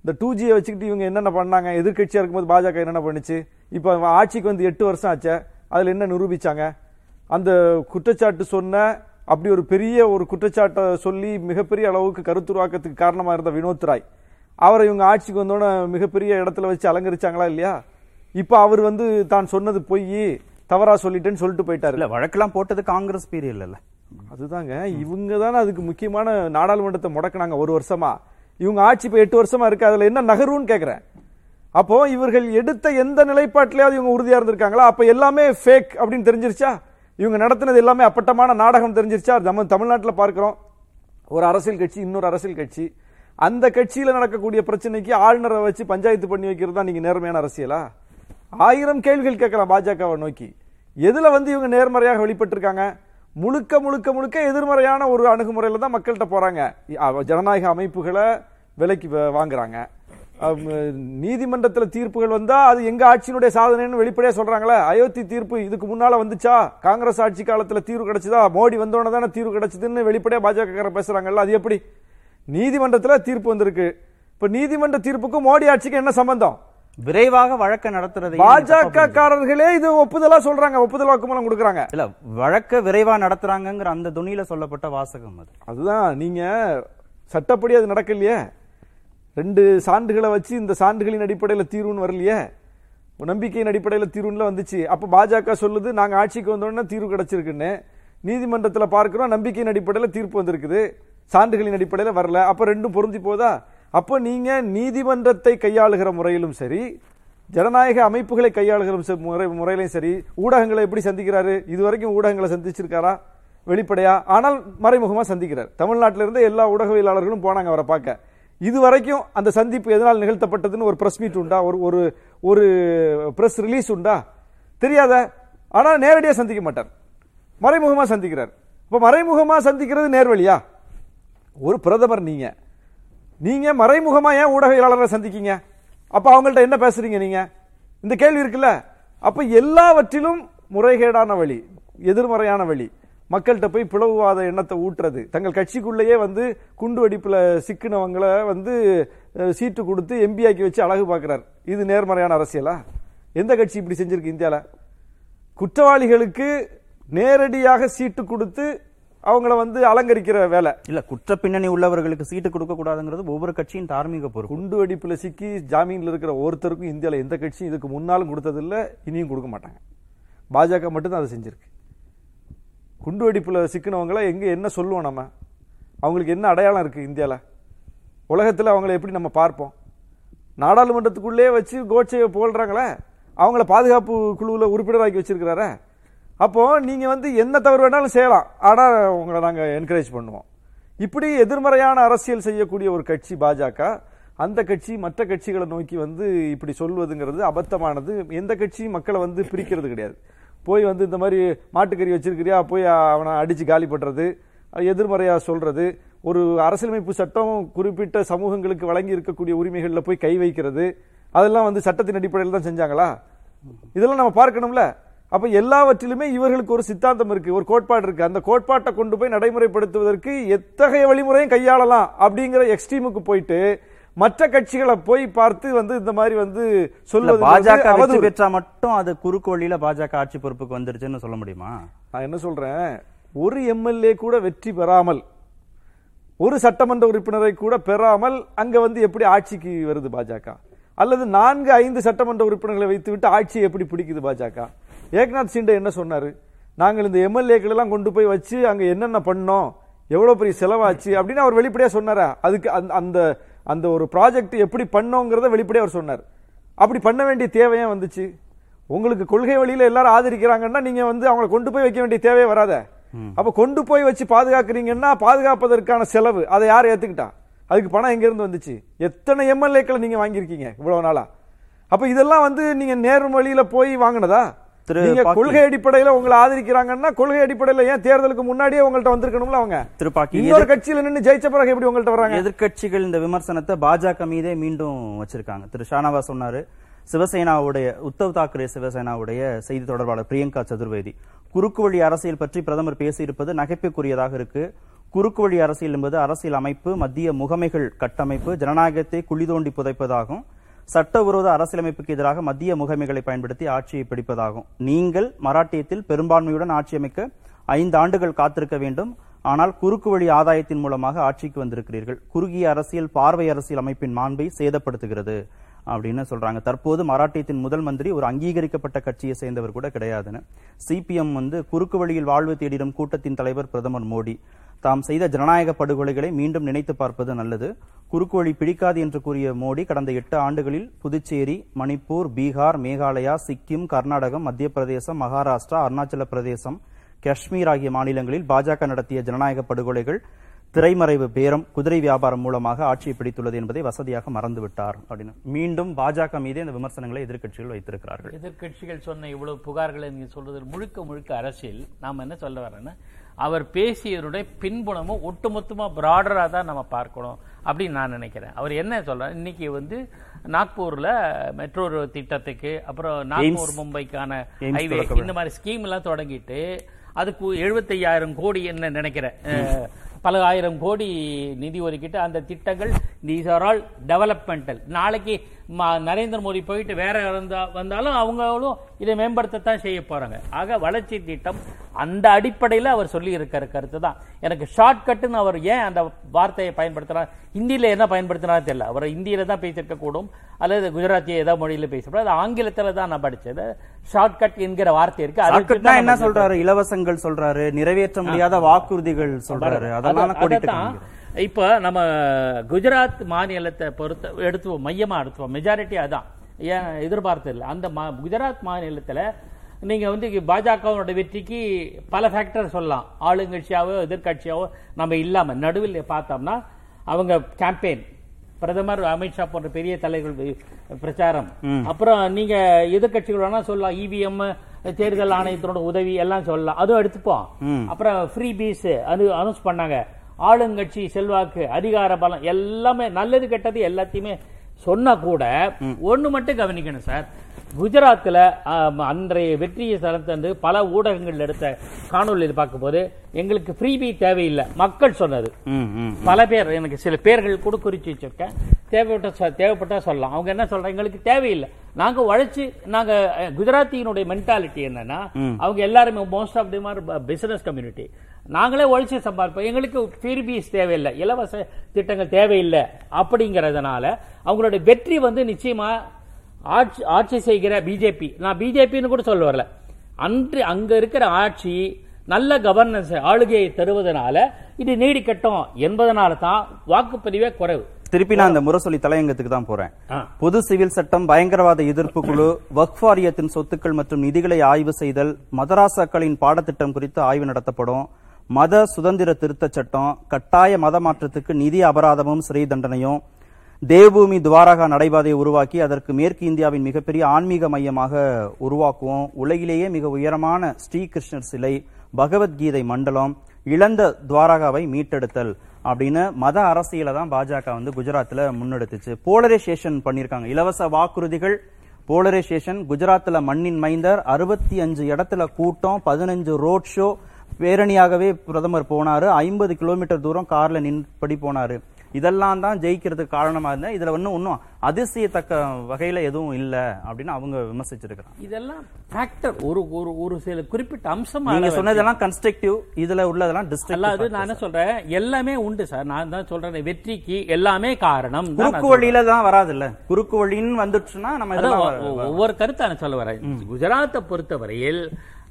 இந்த டூ ஜியை வச்சுக்கிட்டு இவங்க என்னென்ன பண்ணாங்க? எதிர்கட்சியாக இருக்கும்போது பாஜக என்னென்ன பண்ணுச்சு? இப்போ ஆட்சிக்கு வந்து எட்டு வருஷம் ஆச்சே. அதில் என்ன நிரூபித்தாங்க அந்த குற்றச்சாட்டு சொன்ன அப்படி ஒரு பெரிய ஒரு குற்றச்சாட்டை சொல்லி மிகப்பெரிய அளவுக்கு கருத்துருவாக்கத்துக்கு காரணமா இருந்த வினோத் ராய். அவரை இவங்க ஆட்சிக்கு வந்தோடனே மிகப்பெரிய இடத்துல வச்சு அலங்கரிச்சாங்களா இல்லையா? இப்ப அவர் வந்து தான் சொன்னது பொய் தவறா சொல்லிட்டேன்னு சொல்லிட்டு போயிட்டாரு. இல்ல வழக்கெல்லாம் போட்டது காங்கிரஸ் பீரியட்ல இல்ல. அதுதாங்க இவங்க தானே அதுக்கு முக்கியமான நாடாளுமன்றத்தை முடக்குனாங்க ஒரு வருஷமா. இவங்க ஆட்சி இப்ப எட்டு வருஷமா இருக்கு அதுல என்ன நகருன்னு கேக்குறேன். அப்போ இவர்கள் எடுத்த எந்த நிலைப்பாட்டிலேயாவது இவங்க உறுதியா இருந்திருக்காங்களா? அப்ப எல்லாமே ஃபேக் அப்படின்னு தெரிஞ்சிருச்சா? இவங்க நடத்தினது எல்லாமே அப்பட்டமான நாடகம் தெரிஞ்சிருச்சா? நம்ம தமிழ்நாட்டில் பார்க்குறோம். ஒரு அரசியல் கட்சி இன்னொரு அரசியல் கட்சி. அந்த கட்சியில் நடக்கக்கூடிய பிரச்சனைக்கு ஆளுநரை வச்சு பஞ்சாயத்து பண்ணி வைக்கிறது தான் நீங்கள் நேர்மையான அரசியலா? ஆயிரம் கேள்விகள் கேட்கலாம் பாஜகவை நோக்கி. எதில் வந்து இவங்க நேர்மறையாக வெளிப்பட்டிருக்காங்க? முழுக்க முழுக்க முழுக்க எதிர்மறையான ஒரு அணுகுமுறையில் தான் மக்கள்கிட்ட போகிறாங்க ஜனநாயக அமைப்புகளை விலைக்கு வ- வாங்குறாங்க. நீதிமன்றத்துல தீர்ப்புகள் வந்தா அது எங்க ஆட்சியினுடைய சாதனைன்னு வெளிப்படையா சொல்றாங்களே? அயோத்தி தீர்ப்பு இதுக்கு முன்னால வந்துச்சா? காங்கிரஸ் ஆட்சி காலத்துல தீர்வு கிடைச்சதா? மோடி வந்தோடனே தானே தீர்வு கிடைச்சதுன்னு வெளிப்படையா பாஜக பேசுறாங்கல்ல அது எப்படி? நீதிமன்றத்துல தீர்ப்பு வந்திருக்கு. இப்ப நீதிமன்ற தீர்ப்புக்கும் மோடி ஆட்சிக்கு என்ன சம்பந்தம்? விரைவாக வழக்க நடத்துறது பாஜக காரர்களே இது ஒப்புதலா சொல்றாங்க ஒப்புதல் வாக்குமூலம் கொடுக்கறாங்க. இல்ல வழக்க விரைவா நடத்துறாங்கங்கிற அந்த துணியில சொல்லப்பட்ட வாசகம் அது. அதுதான் நீங்க சட்டப்படி அது நடக்கலையே. ரெண்டு சான்றுகளை வச்சு இந்த சான்றுகளின் அடிப்படையில் தீர்வுன்னு வரலையே? நம்பிக்கையின் அடிப்படையில் தீர்வுல வந்துச்சு. அப்போ பாஜக சொல்லுது நாங்கள் ஆட்சிக்கு வந்தோடனே தீர்வு கிடச்சிருக்குன்னு. நீதிமன்றத்தில் பார்க்குறோம் நம்பிக்கையின் அடிப்படையில் தீர்ப்பு வந்திருக்குது. சான்றுகளின் அடிப்படையில் வரல. அப்போ ரெண்டும் பொருந்தி போதா? அப்போ நீங்கள் நீதிமன்றத்தை கையாளுகிற முறையிலும் சரி ஜனநாயக அமைப்புகளை கையாளுகிற முறை முறையிலையும் சரி ஊடகங்களை எப்படி சந்திக்கிறாரு? இதுவரைக்கும் ஊடகங்களை சந்திச்சிருக்காரா? வெளிப்படையா? ஆனால் மறைமுகமாக சந்திக்கிறார். தமிழ்நாட்டிலிருந்து எல்லா ஊடகவியலாளர்களும் போனாங்க அவரை பார்க்க. இதுவரைக்கும் அந்த சந்திப்பு எதனால் நிகழ்த்தப்பட்டதுன்னு ஒரு ப்ரெஸ் மீட் உண்டா? ஒரு ஒரு ஒரு ப்ரெஸ் ரிலீஸ் உண்டா? தெரியாத. ஆனால் நேரடியாக சந்திக்க மாட்டார். மறைமுகமாக சந்திக்கிறார். இப்போ மறைமுகமாக சந்திக்கிறது நேர்வழியா? ஒரு பிரதமர் நீங்கள் நீங்கள் மறைமுகமாக ஏன் ஊடகவியலாளரை சந்திக்கீங்க? அப்போ அவங்கள்ட்ட என்ன பேசுறீங்க நீங்கள் இந்த கேள்வி இருக்குல்ல? அப்போ எல்லாவற்றிலும் முறைகேடான வழி எதிர்மறையான வழி. மக்கள்கிட்ட போய் பிளவுவாத எண்ணத்தை ஊட்டுறது. தங்கள் கட்சிக்குள்ளேயே வந்து குண்டு வெடிப்புல சிக்கினவங்களை வந்து சீட்டு கொடுத்து எம்பி ஆக்கி வச்சு அழகு பார்க்கிறார். இது நேர்மறையான அரசியலா? எந்த கட்சி இப்படி செஞ்சிருக்கு இந்தியால? குற்றவாளிகளுக்கு நேரடியாக சீட்டு கொடுத்து அவங்கள வந்து அலங்கரிக்கிற வேலை. இல்ல குற்ற பின்னணி உள்ளவர்களுக்கு சீட்டு கொடுக்க கூடாதுங்கிறது ஒவ்வொரு கட்சியின் தார்மீக பொறுப்பு. குண்டு வெடிப்புல சிக்கி ஜாமீன்ல இருக்கிற ஒருத்தருக்கும் இந்தியால எந்த கட்சியும் இதுக்கு முன்னாலும் கொடுத்ததில்ல இனியும் கொடுக்க மாட்டாங்க. பாஜக மட்டும்தான் அதை செஞ்சிருக்கு. குண்டு வெடிப்பில் சிக்கினவங்கள எங்கே என்ன சொல்லுவோம் நம்ம? அவங்களுக்கு என்ன அடையாளம் இருக்குது இந்தியாவில் உலகத்தில் அவங்கள எப்படி நம்ம பார்ப்போம்? நாடாளுமன்றத்துக்குள்ளே வச்சு கோட்சையை புகழ்றாங்களே அவங்கள பாதுகாப்பு குழுவில் உறுப்பினராக்கி வச்சுருக்கிறாரே அப்போது நீங்கள் வந்து என்ன தவறு வேணாலும் செய்யலாம். ஆனால் உங்களை நாங்கள் என்கரேஜ் பண்ணுவோம். இப்படி எதிர்மறையான அரசியல் செய்யக்கூடிய ஒரு கட்சி பாஜக அந்த கட்சி மற்ற கட்சிகளை நோக்கி வந்து இப்படி சொல்வதுங்கிறது அபத்தமானது. எந்த கட்சியும் மக்களை வந்து பிரிக்கிறது கிடையாது. போய் வந்து இந்த மாதிரி மாட்டுக்கறி வச்சிருக்கிறியா? போய் அவனை அடித்து காலி பண்ணுறது எதிர்மறையாக சொல்கிறது ஒரு அரசியலமைப்பு சட்டம் குறிப்பிட்ட சமூகங்களுக்கு வழங்கி இருக்கக்கூடிய உரிமைகளில் போய் கை வைக்கிறது அதெல்லாம் வந்து சட்டத்தின் அடிப்படையில் தான் செஞ்சாங்களா? இதெல்லாம் நம்ம பார்க்கணும்ல. அப்ப எல்லாவற்றிலுமே இவர்களுக்கு ஒரு சித்தாந்தம் இருக்கு ஒரு கோட்பாடு இருக்கு. அந்த கோட்பாட்டை கொண்டு போய் நடைமுறைப்படுத்துவதற்கு எத்தகைய வழிமுறையும் கையாளலாம் அப்படிங்கிற எக்ஸ்ட்ரீமுக்கு போயிட்டு மற்ற கட்சிகளை போய் பார்த்து வந்து இந்த மாதிரி வந்து சொல்வது பாஜக வெற்றி. பெற்றா மட்டும் அது குறுக்கு வழியில பாஜக ஆட்சி பொறுப்புக்கு வந்துருச்சுன்னு சொல்ல முடியுமா? நான் என்ன சொல்றேன்? ஒரு எம்எல்ஏ கூட வெற்றி பெறாமல் ஒரு சட்டமன்ற உறுப்பினரை கூட பெறாமல் அங்க வந்து எப்படி ஆட்சிக்கு வருது பாஜக? அல்லது நான்கு ஐந்து சட்டமன்ற உறுப்பினர்களை வைத்துவிட்டு ஆட்சியை எப்படி பிடிக்குது பாஜக? ஏக்நாத் சிண்டே என்ன சொன்னாரு? நாங்கள் இந்த எம்எல்ஏக்கள் எல்லாம் கொண்டு போய் வச்சு அங்க என்னென்ன பண்ணோம்? எவ்வளவு பெரிய செலவாச்சு? அப்படின்னு அவர் வெளிப்படையா சொன்னாரா? அதுக்கு அந்த அந்த ஒரு ப்ராஜெக்ட் எப்படி பண்ணோங்கிறத வெளிப்படையா அவர் சொன்னார். அப்படி பண்ண வேண்டிய தேவையே வந்துச்சு? உங்களுக்கு கொள்கை வழியில எல்லாரும் ஆதரிக்கிறாங்கன்னா நீங்க வந்து அவங்களை கொண்டு போய் வைக்க வேண்டிய தேவையே வராத. அப்ப கொண்டு போய் வச்சு பாதுகாக்கிறீங்கன்னா பாதுகாப்பதற்கான செலவு. அதை யார் ஏத்துக்கிட்டா? அதுக்கு பணம் எங்க இருந்து வந்துச்சு? எத்தனை எம்எல்ஏக்களை நீங்க வாங்கியிருக்கீங்க இவ்வளவு நாளா? அப்ப இதெல்லாம் வந்து நீங்க நேர் வழியில போய் வாங்கினதா? திரு கொள்கை அடிப்படையில உங்களை ஆதரிக்கிறாங்கன்னா கொள்கை அடிப்படையில ஏன் தேர்தலுக்கு முன்னாடியே உங்கள்ட்ட வந்திருக்கணும்ல அவங்க? திரு பாக்கி, இன்னொரு கட்சியில நின்னு ஜெயிச்ச பிறகு எப்படி உங்கள்ட்ட வர்றாங்க? எதிர்க்கட்சிகள் இந்த விமர்சனத்தை பாஜக மீதே மீண்டும் வச்சிருக்காங்க. திரு ஷானவா சொன்னாரு சிவசேனாவுடைய உத்தவ் தாக்கரே சிவசேனாவுடைய செய்தி தொடர்பாளர் பிரியங்கா சதுர்வேதி குறுக்கு வழி அரசியல் பற்றி பிரதமர் பேசியிருப்பது நகைப்புக்குரியதாக இருக்கு. குறுக்கு வழி அரசியல் என்பது அரசியல் அமைப்பு மத்திய முகமைகள் கட்டமைப்பு ஜனநாயகத்தை குழி தோண்டி புதைப்பதாகும். சட்டவிரோத அரசியலமைப்புக்கு எதிராக மத்திய முகமைகளை பயன்படுத்தி ஆட்சியை பிடிப்பதாகும். நீங்கள் மராட்டியத்தில் பெரும்பான்மையுடன் ஆட்சி அமைக்க ஐந்து ஆண்டுகள் காத்திருக்க வேண்டும். ஆனால் குறுக்கு வழி ஆதாயத்தின் மூலமாக ஆட்சிக்கு வந்திருக்கிறீர்கள். குறுகிய அரசியல் பார்வை அரசியல் அமைப்பின் மாண்பை சேதப்படுத்துகிறது. அப்படின்னு சொல்றாங்க. தற்போது மராட்டியத்தின் முதல் மந்திரி ஒரு அங்கீகரிக்கப்பட்ட கட்சியை சேர்ந்தவர் கூட கிடையாதுன்னு. சிபிஎம் வந்து குறுக்கு வழியில் வாழ்வு தேடிடும் கூட்டத்தின் தலைவர் பிரதமர் மோடி. தாம் செய்த ஜனநாயக படுகொலைகளை மீண்டும் நினைத்து பார்ப்பது நல்லது. குறுக்கு வழி பிடிக்காது என்று கூறிய மோடி கடந்த எட்டு ஆண்டுகளில் புதுச்சேரி மணிப்பூர் பீகார் மேகாலயா சிக்கிம் கர்நாடகம் மத்திய பிரதேசம் மகாராஷ்டிரா அருணாச்சல பிரதேசம் காஷ்மீர் ஆகிய மாநிலங்களில் பாஜக நடத்திய ஜனநாயக படுகொலைகள் திரைமறைவு பேரம் குதிரை வியாபாரம் மூலமாக ஆட்சியை பிடித்துள்ளது என்பதை வசதியாக மறந்துவிட்டார் அப்படின்னு. மீண்டும் பாஜக மீதே இந்த விமர்சனங்களை எதிர்க்கட்சிகள் வைத்திருக்கிறார்கள். எதிர்க்கட்சிகள் சொன்ன இவ்வளவு புகார்களை நீங்க சொல்றது முழுக்க முழுக்க அரசியல். நாம என்ன சொல்ல வரேன்னா அவர் பேசியவருடைய பின்புணமும் ஒட்டுமொத்தமா பிராடரா தான் நம்ம பார்க்கணும் அப்படின்னு நான் நினைக்கிறேன். அவர் என்ன சொல்றாரு? இன்னைக்கு வந்து நாக்பூர்ல மெட்ரோ திட்டத்துக்கு அப்புறம் நாக்பூர் மும்பைக்கான ஹைவே இந்த மாதிரி ஸ்கீம் எல்லாம் தொடங்கிட்டு அதுக்கு எழுபத்தையாயிரம் கோடி என்ன நினைக்கிறேன்? பல ஆயிரம் கோடி நிதி ஒதுக்கிட்டு அந்த திட்டங்கள் தீஸ் ஆர் ஆல் டெவலப்மெண்டல் நாளைக்கு நரேந்திர மோடி போயிட்டு வேற இருந்தா வந்தாலும் அவங்களும் இதை மேம்படுத்தத்தான் செய்ய போறாங்க. ஆக வளர்ச்சி திட்டம் அந்த அடிப்படையில் அவர் சொல்லி இருக்கிற கருத்து தான். எனக்கு ஷார்ட் கட்டுன்னு அவர் ஏன் அந்த வார்த்தையை பயன்படுத்தினார் ஹிந்தியில என்ன பயன்படுத்தினார் தெரியல. அவர் ஹிந்தியில தான் பேசியிருக்க கூடும். அல்லது குஜராத்திய ஏதோ மொழியில பேசியிருப்பார் அது ஆங்கிலத்துல தான் நான் படிச்சது. ஷார்ட் கட் என்கிற வார்த்தை இருக்கு. அதை வச்சு ஷார்ட்கட்னா தான் என்ன சொல்றாரு? இலவசங்கள் சொல்றாரு. நிறைவேற்ற முடியாத வாக்குறுதிகள் சொல்றாரு. அதனால இப்ப நம்ம குஜராத் மாநிலத்தை பொறுத்த எடுத்துவோம் மையமா எடுத்துவோம். மெஜாரிட்டி அதான். ஏன் எதிர்பார்த்து இல்லை. அந்த மா- குஜராத் மாநிலத்துல நீங்க வந்து பாஜகவோட வெற்றிக்கு பல ஃபேக்டர் சொல்லலாம். ஆளுங்கட்சியாவோ எதிர்க்கட்சியாவோ நம்ம இல்லாம நடுவில் பார்த்தோம்னா அவங்க கேம்பெயின் பிரதமர் அமித்ஷா போன்ற பெரிய தலைவர்கள் பிரச்சாரம். அப்புறம் நீங்க எதிர்க்கட்சிகள் வேணா சொல்லலாம். இவிஎம் தேர்தல் ஆணையத்தினோட உதவி எல்லாம் சொல்லலாம். அதுவும் எடுத்துப்போம். அப்புறம் ஃப்ரீ பீஸ் அது அனௌன்ஸ் பண்ணாங்க. ஆளுங்கட்சி செல்வாக்கு அதிகார பலம் எல்லாமே நல்லது கெட்டது எல்லாத்தையுமே சொன்னா கூட ஒண்ணு மட்டும் கவனிக்கணும் சார். குஜராத்ல ஆம், அன்றைய வெற்றியை தந்து பல ஊடகங்கள் எடுத்த காணொலியில் பார்க்கும்போது எங்களுக்கு ஃப்ரீபி தேவையில்லை. மக்கள் சொன்னது. பல பேர் எனக்கு சில பேர்கள் கூட குறிச்சு வச்சிருக்கேன். தேவைப்பட்ட தேவைப்பட்டா சொல்லலாம். அவங்க என்ன சொல்றாங்க? எங்களுக்கு தேவையில்லை. நாங்க உழைச்சு நாங்க அஹ், குஜராத்தியினுடைய மென்டாலிட்டி என்னன்னா அவங்க எல்லாருமே most of the business community நாங்களே உழைச்சு சம்பாதிப்போம். எங்களுக்கு ஃபீர்பீஸ் தேவையில்லை. இலவச திட்டங்கள் தேவையில்லை. அப்படிங்கறதுனால அவங்களுடைய வெற்றி வந்து நிச்சயமா ஆட்சி ஆட்சி செய்கிற பிஜேபி நான் பிஜேபின்னு கூட சொல்ல வரல. அன்று அங்க இருக்கிற ஆட்சி நல்ல கவர்னன்ஸ் ஆளுகையை தருவதனால இது நீடிக்கட்டும் என்பதனால தான் வாக்குப்பதிவே குறைவு. திருப்பி நான் இந்த முரசொலி தலையங்கத்துக்கு தான் போறேன். பொது சிவில் சட்டம் பயங்கரவாத எதிர்ப்பு குழு வக்ஃப் வாரியத்தின் சொத்துக்கள் மற்றும் நிதிகளை ஆய்வு செய்தல் மதராசாக்களின் பாடத்திட்டம் குறித்து ஆய்வு நடத்தப்படும் மத சுதந்திர திருத்தச் சட்டம் கட்டாய மத மாற்றத்துக்கு நிதி அபராதமும் சிறை தண்டனையும் தேவபூமி துவாரகா நடைபாதையை உருவாக்கி அதற்கு மேற்கு இந்தியாவின் மிகப்பெரிய ஆன்மீக மையமாக உருவாக்குவோம். உலகிலேயே மிக உயரமான ஸ்ரீகிருஷ்ணர் சிலை பகவத்கீதை மண்டலம் இழந்த துவாரகாவை மீட்டெடுத்தல் அப்படின்னு மத அரசியலை தான் பாஜக வந்து குஜராத்தில் முன்னெடுத்துச்சு. போலரைசேஷன் பண்ணியிருக்காங்க. இலவச வாக்குறுதிகள் போலரைசேஷன் குஜராத்தில் மண்ணின் மைந்தர் அறுபத்தி அஞ்சு இடத்துல கூட்டம் பதினஞ்சு ரோட் ஷோ பேரணியாகவே பிரதமர் போனாரு. ஐம்பது கிலோமீட்டர் தூரம் கார்ல நின்படி போனாரு. இதெல்லாம் தான் ஜெயிக்கிறதுக்கு காரணமா இருந்தா இதுல ஒன்னும் ஒன்னும் அதிசயத்தக்க வகையில எதுவும் இல்ல அப்படின்னு அவங்க விமர்சிச்சிருக்கிறாங்க. இதெல்லாம் ஃபேக்டர் ஒரு ஒரு ஒரு சில குறிப்பிட்ட அம்சம் நீங்க சொன்னதெல்லாம் கன்ஸ்ட்ரக்டிவ் இதுல உள்ளதெல்லாம் டிஸ்ட்ரிக்ட் நான் என்ன சொல்றேன்? எல்லாமே உண்டு சார். நான் தான் சொல்றேன் வெற்றிக்கு எல்லாமே காரணம். குறுக்கு வழியில தான் வராது இல்ல குறுக்கு வழின்னு வந்துடுச்சுன்னா நம்ம ஒவ்வொரு கருத்தை நான் சொல்ல வரேன். குஜராத்தை பொறுத்தவரையில்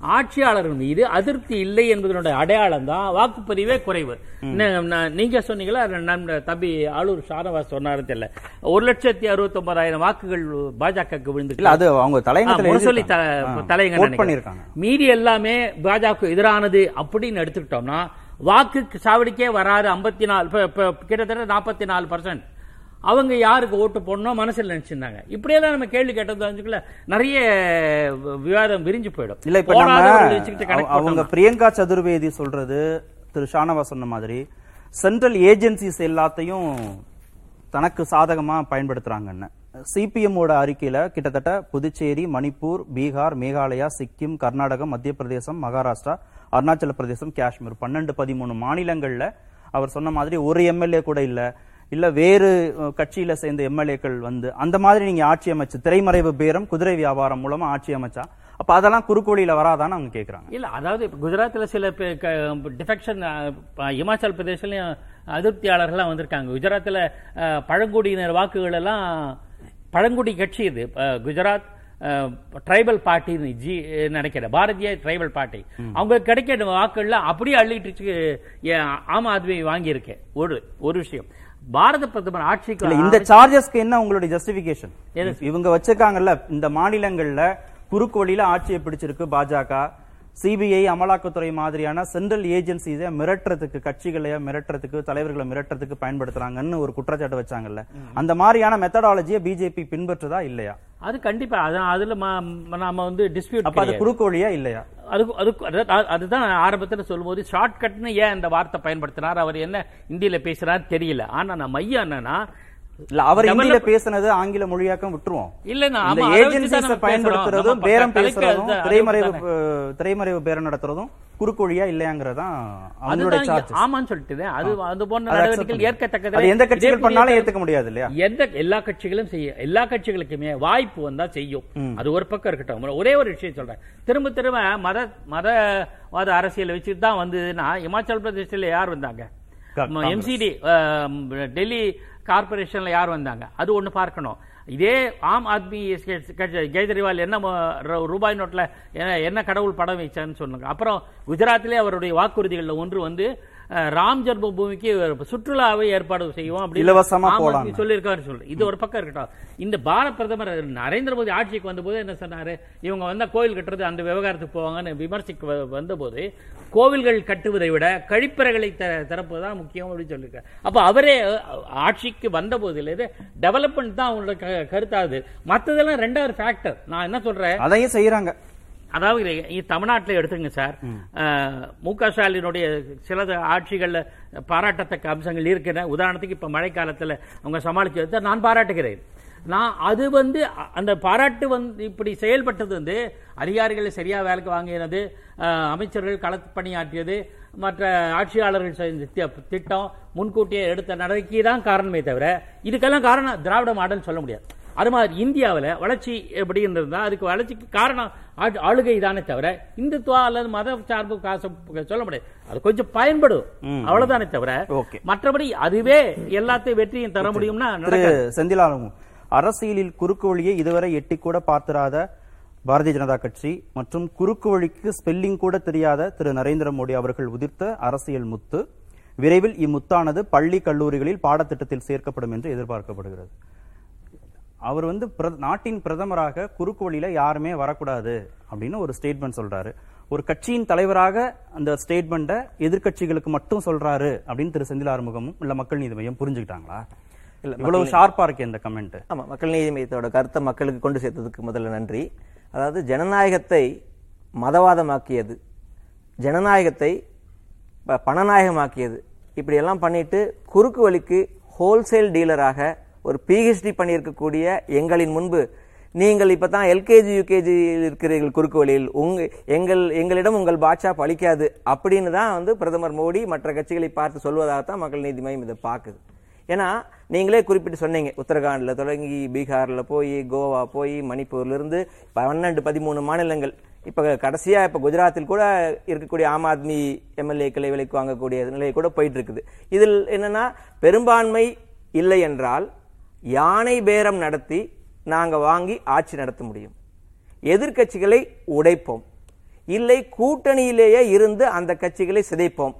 ஆட்சியாளர்கள் மீது அதிருப்தி இல்லை என்பதனுடைய அடையாளம் தான் வாக்குப்பதிவே குறைவு. நீங்க சொன்னீங்களா? தம்பி ஆளூர் ஷானவாஸ் சொன்னாரு தெரியல. ஒரு லட்சத்தி அறுபத்தி ஒன்பதாயிரம் வாக்குகள் பாஜகவுக்கு விழுந்து இல்ல அது அவங்க. ஆ, தலைங்க மீதி எல்லாமே பாஜக எதிரானது அப்படின்னு எடுத்துக்கிட்டோம்னா வாக்கு சாவடிக்கே வராது ஐம்பத்தி நாலு கிட்டத்தட்ட நாற்பத்தி நாலு பர்சன்ட் அவங்க யாருக்கு ஓட்டு போடணும் மனசுல நினைச்சிருந்தாங்க. இப்படியெல்லாம் நம்ம கேள்வி கேட்டது தெரிஞ்சுக்கல நிறைய விவாதம் விரிஞ்சு போயிடும். இல்ல இப்ப அவங்க. பிரியங்கா சதுர்வேதி சொல்றது திரு ஷானவா சொன்ன மாதிரி சென்ட்ரல் ஏஜென்சிஸ் எல்லாத்தையும் தனக்கு சாதகமா பயன்படுத்துறாங்கன்னு. சிபிஎம் ஓட அறிக்கையில கிட்டத்தட்ட புதுச்சேரி மணிப்பூர் பீகார் மேகாலயா சிக்கிம் கர்நாடகம் மத்திய பிரதேசம் மகாராஷ்டிரா அருணாச்சல பிரதேசம் காஷ்மீர். பன்னெண்டு பதிமூணு மாநிலங்கள்ல அவர் சொன்ன மாதிரி ஒரு எம்எல்ஏ கூட இல்ல. இல்ல வேறு கட்சியில சேர்ந்த எம்எல்ஏக்கள் வந்து அந்த மாதிரி நீங்க ஆட்சி அமைச்சு திரைமறைவு பேரம் குதிரை வியாபாரம் மூலமா ஆட்சி அமைச்சா அப்ப அதெல்லாம் குறுக்கோளியில வராதான்னு அவங்க கேக்குறாங்க. இல்ல அதாவது இப்ப குஜராத்ல சில டிஃபெக்ஷன் இமாச்சல் பிரதேசலயும் அதிருப்தியாளர்கள்லாம் வந்திருக்காங்க. குஜராத்ல அஹ், பழங்குடியினர் வாக்குகள் எல்லாம் பழங்குடி கட்சி இது. குஜராத் ட்ரைபல் பார்ட்டி ஜி நினைக்கிறேன். Bharatiya tribal party. அவங்க கிடைக்கிற வாக்குகள்ல அப்படியே அள்ளிட்டு ஆம் ஆத்மி வாங்கியிருக்கேன் ஒரு ஒரு விஷயம். பாரத பிரதமர் ஆட்சிக்கு இந்த சார்ஜஸ்க்கு என்ன உங்களுடைய ஜஸ்டிபிகேஷன்? இவங்க வச்சிருக்காங்கல்ல இந்த மாநிலங்கள்ல குறுக்கு வழியில ஆட்சியை பிடிச்சிருக்கு பாஜக சிபிஐ அமலாக்கத்துறை மாதிரியான சென்ட்ரல் ஏஜென்சிஸை மிரட்டுறதுக்கு கட்சிகளைய மிரட்டுறதுக்கு தலைவர்களை மிரட்டுறதுக்கு பயன்படுத்துறாங்கன்னு ஒரு குற்றச்சாட்டு வச்சாங்கல்ல. அந்த மாதிரியான மெத்தடாலஜியை பிஜேபி பின்பற்றுதா இல்லையா? அது கண்டிப்பா. அதான் அதுல நாம வந்து டிஸ்பியூட் அப்ப அது குறுக்கு வழியா இல்லையா? அதுக்கு அதுக்கு அது- அதுதான் ஆரம்பத்தில் சொல்லும்போது ஷார்ட் கட்னு ஏன் இந்த வார்த்தை பயன்படுத்தினார்? அவர் என்ன இந்தியில பேசுறாரு தெரியல. ஆனா நான் மையம் என்னன்னா இல்ல அவர் இந்தியில பேசுனது ஆங்கில மொழியாக்கம் விட்டுருவோம். இல்ல இந்த ஏஜென்சிஸ பயன்படுத்துறதும். பேரம் பேசுறதும் திரைமறைவு திரைமறைவு பேரம் நடத்துறதும் குறுக்கு வழியா இல்லையாங்கிறதான் அவங்களுடைய அதுதான் சார்ஜ் ஆமான்னு சொல்லிட்டு அது அது போன்ற நடவடிக்கைகள். ஏற்கத்தக்கது. அது எந்த கட்சிகள் பண்ணாலும் ஏத்துக்க முடியாது இல்லையா? எந்த எல்லா கட்சிகளும் செய்ய எல்லா கட்சிகளுக்குமே வாய்ப்பு வந்தா செய்யும். அது ஒரு பக்கம் இருக்கட்டும். ஒரே ஒரு விஷயம் சொல்றேன். திரும்ப திரும்ப மத மதவாத அரசியல் வச்சுட்டு தான் வந்ததுன்னா இமாச்சல் பிரதேசத்துல யார் வந்தாங்க. எம்சிடி டெல்லி கார்பரேஷனில் யார் வந்தாங்க? அது ஒன்று பார்க்கணும். இதே ஆம் ஆத்மி கட்சி கெஜ்ரிவால் என்ன ரூபாய் நோட்டில் என்ன- என்ன கடவுள் படம் வச்சான்னு சொன்னாங்க அப்புறம் குஜராத்திலே அவருடைய வாக்குறுதிகளில் ஒன்று வந்து ராம் ஜென்ம பூமிக்கு ஒரு சுற்றுலாவை ஏற்பாடு செய்வோம் அப்படின்னு. சொல்லியிருக்காரு சொல்லு. இது ஒரு பக்கம் இருக்கட்டும். இந்த பாரத பிரதமர் நரேந்திர மோடி ஆட்சிக்கு வந்தபோது என்ன சொன்னாரு? இவங்க வந்தா கோவில் கட்டுறது அந்த விவகாரத்துக்கு போவாங்கன்னு விமர்சிக்க வந்தபோது கோவில்கள் கட்டுவதை விட கழிப்பறைகளை த- திறப்பதுதான் முக்கியம் அப்படின்னு சொல்லியிருக்காரு. அப்ப அவரே ஆட்சிக்கு வந்த போதிலிருந்து டெவலப்மெண்ட் தான் அவங்களோட கருத்தாகுது மத்ததெல்லாம் ரெண்டாவது ஃபேக்டர் நான் என்ன சொல்றேன்? அதையும் செய்யறாங்க அதாவது தமிழ்நாட்டில் எடுத்துங்க சார். மு. க ஸ்டாலினுடைய சில ஆட்சிகள்ல பாராட்டத்தக்க அம்சங்கள் இருக்கின்றன. உதாரணத்துக்கு இப்ப மழைக்காலத்துல அவங்க சமாளிச்சதை நான் பாராட்டுகிறேன். நான் அது வந்து அந்த பாராட்டு வந்து இப்படி செயல்பட்டது வந்து அதிகாரிகளை சரியா வேலைக்கு வாங்கினது அமைச்சர்கள் களப்பணியாற்றியது மற்ற ஆட்சியாளர்கள் செஞ்ச திட்டம் முன்கூட்டியே எடுத்த நடவடிக்கை தான் காரணமே தவிர இதுக்கெல்லாம் காரணம் திராவிட மாடல் சொல்ல முடியாது. அது மாதிரி இந்தியாவில் வளர்ச்சி எப்படின்னு இருந்தா அதுக்கு வளர்ச்சிக்கு காரணம் ஆளுகை தானே தவிர இந்துத்துவா அல்லது மத சார்பு சொல்ல முடியாது. அது கொஞ்சம் பயன்படும். அவ்வளவுதானே தவிர. மற்றபடி அதுவே எல்லாத்தையும் வெற்றியும் தர முடியும்னா. செந்திலாலும் அரசியலில் குறுக்கு வழியை இதுவரை எட்டி கூட பார்த்திராத பாரதிய ஜனதா கட்சி மற்றும் குறுக்கு வழிக்கு ஸ்பெல்லிங் கூட தெரியாத திரு நரேந்திர மோடி அவர்கள் உதிர்த்த அரசியல் முத்து. விரைவில் இம்முத்தானது பள்ளி கல்லூரிகளில் பாடத்திட்டத்தில் சேர்க்கப்படும் என்று எதிர்பார்க்கப்படுகிறது. அவர் வந்து நாட்டின் பிரதமராக குறுக்கு வழியில யாருமே வரக்கூடாது அப்படின்னு ஒரு ஸ்டேட்மெண்ட் சொல்றாரு. ஒரு கட்சியின் தலைவராக அந்த ஸ்டேட்மெண்ட்டை எதிர்க்கட்சிகளுக்கு மட்டும் சொல்றாரு அப்படின்னு திரு செந்தில் ஆறுமுகமும் இல்ல மக்கள் நீதி மையம் புரிஞ்சுக்கிட்டாங்களா? இவ்வளவு ஷார்ப்பா இருக்கு இந்த கமெண்ட் ஆமா மக்கள் நீதி மையத்தோட கருத்தை மக்களுக்கு கொண்டு சேர்த்ததுக்கு முதல்ல நன்றி. அதாவது ஜனநாயகத்தை மதவாதமாக்கியது. ஜனநாயகத்தை பணநாயகமாக்கியது. இப்படி எல்லாம் பண்ணிட்டு குறுக்கு வழிக்கு ஹோல்சேல் டீலராக ஒரு பிஹெச்டி பண்ணியிருக்கக்கூடிய எங்களின் முன்பு நீங்கள் இப்போ தான் எல்கேஜி யூகேஜியில் இருக்கிறீர்கள் குறுக்கு வழியில். உங்க எங்கள் எங்களிடம் உங்கள் பாட்சா பலிக்காது அப்படின்னு தான் வந்து பிரதமர் மோடி மற்ற கட்சிகளை பார்த்து சொல்வதாகத்தான் மக்கள் நீதி மையம் இதை பார்க்குது. ஏன்னா நீங்களே குறிப்பிட்டு சொன்னீங்க உத்தரகாண்டில் தொடங்கி பீகாரில் போய் கோவா போய் மணிப்பூர்லேருந்து பன்னெண்டு பதிமூணு மாநிலங்கள். இப்போ கடைசியாக இப்போ குஜராத்தில் கூட இருக்கக்கூடிய ஆம் ஆத்மி எம்எல்ஏக்களை விலைக்கு வாங்கக்கூடிய நிலை கூட போயிட்டு இருக்குது. இதில் என்னன்னா பெரும்பான்மை இல்லை என்றால் யானை பேரம் நடத்தி நாங்கள் வாங்கி ஆட்சி நடத்த முடியும். எதிர்க்கட்சிகளை உடைப்போம். இல்லை கூட்டணியிலேயே இருந்து அந்த கட்சிகளை சிதைப்போம்.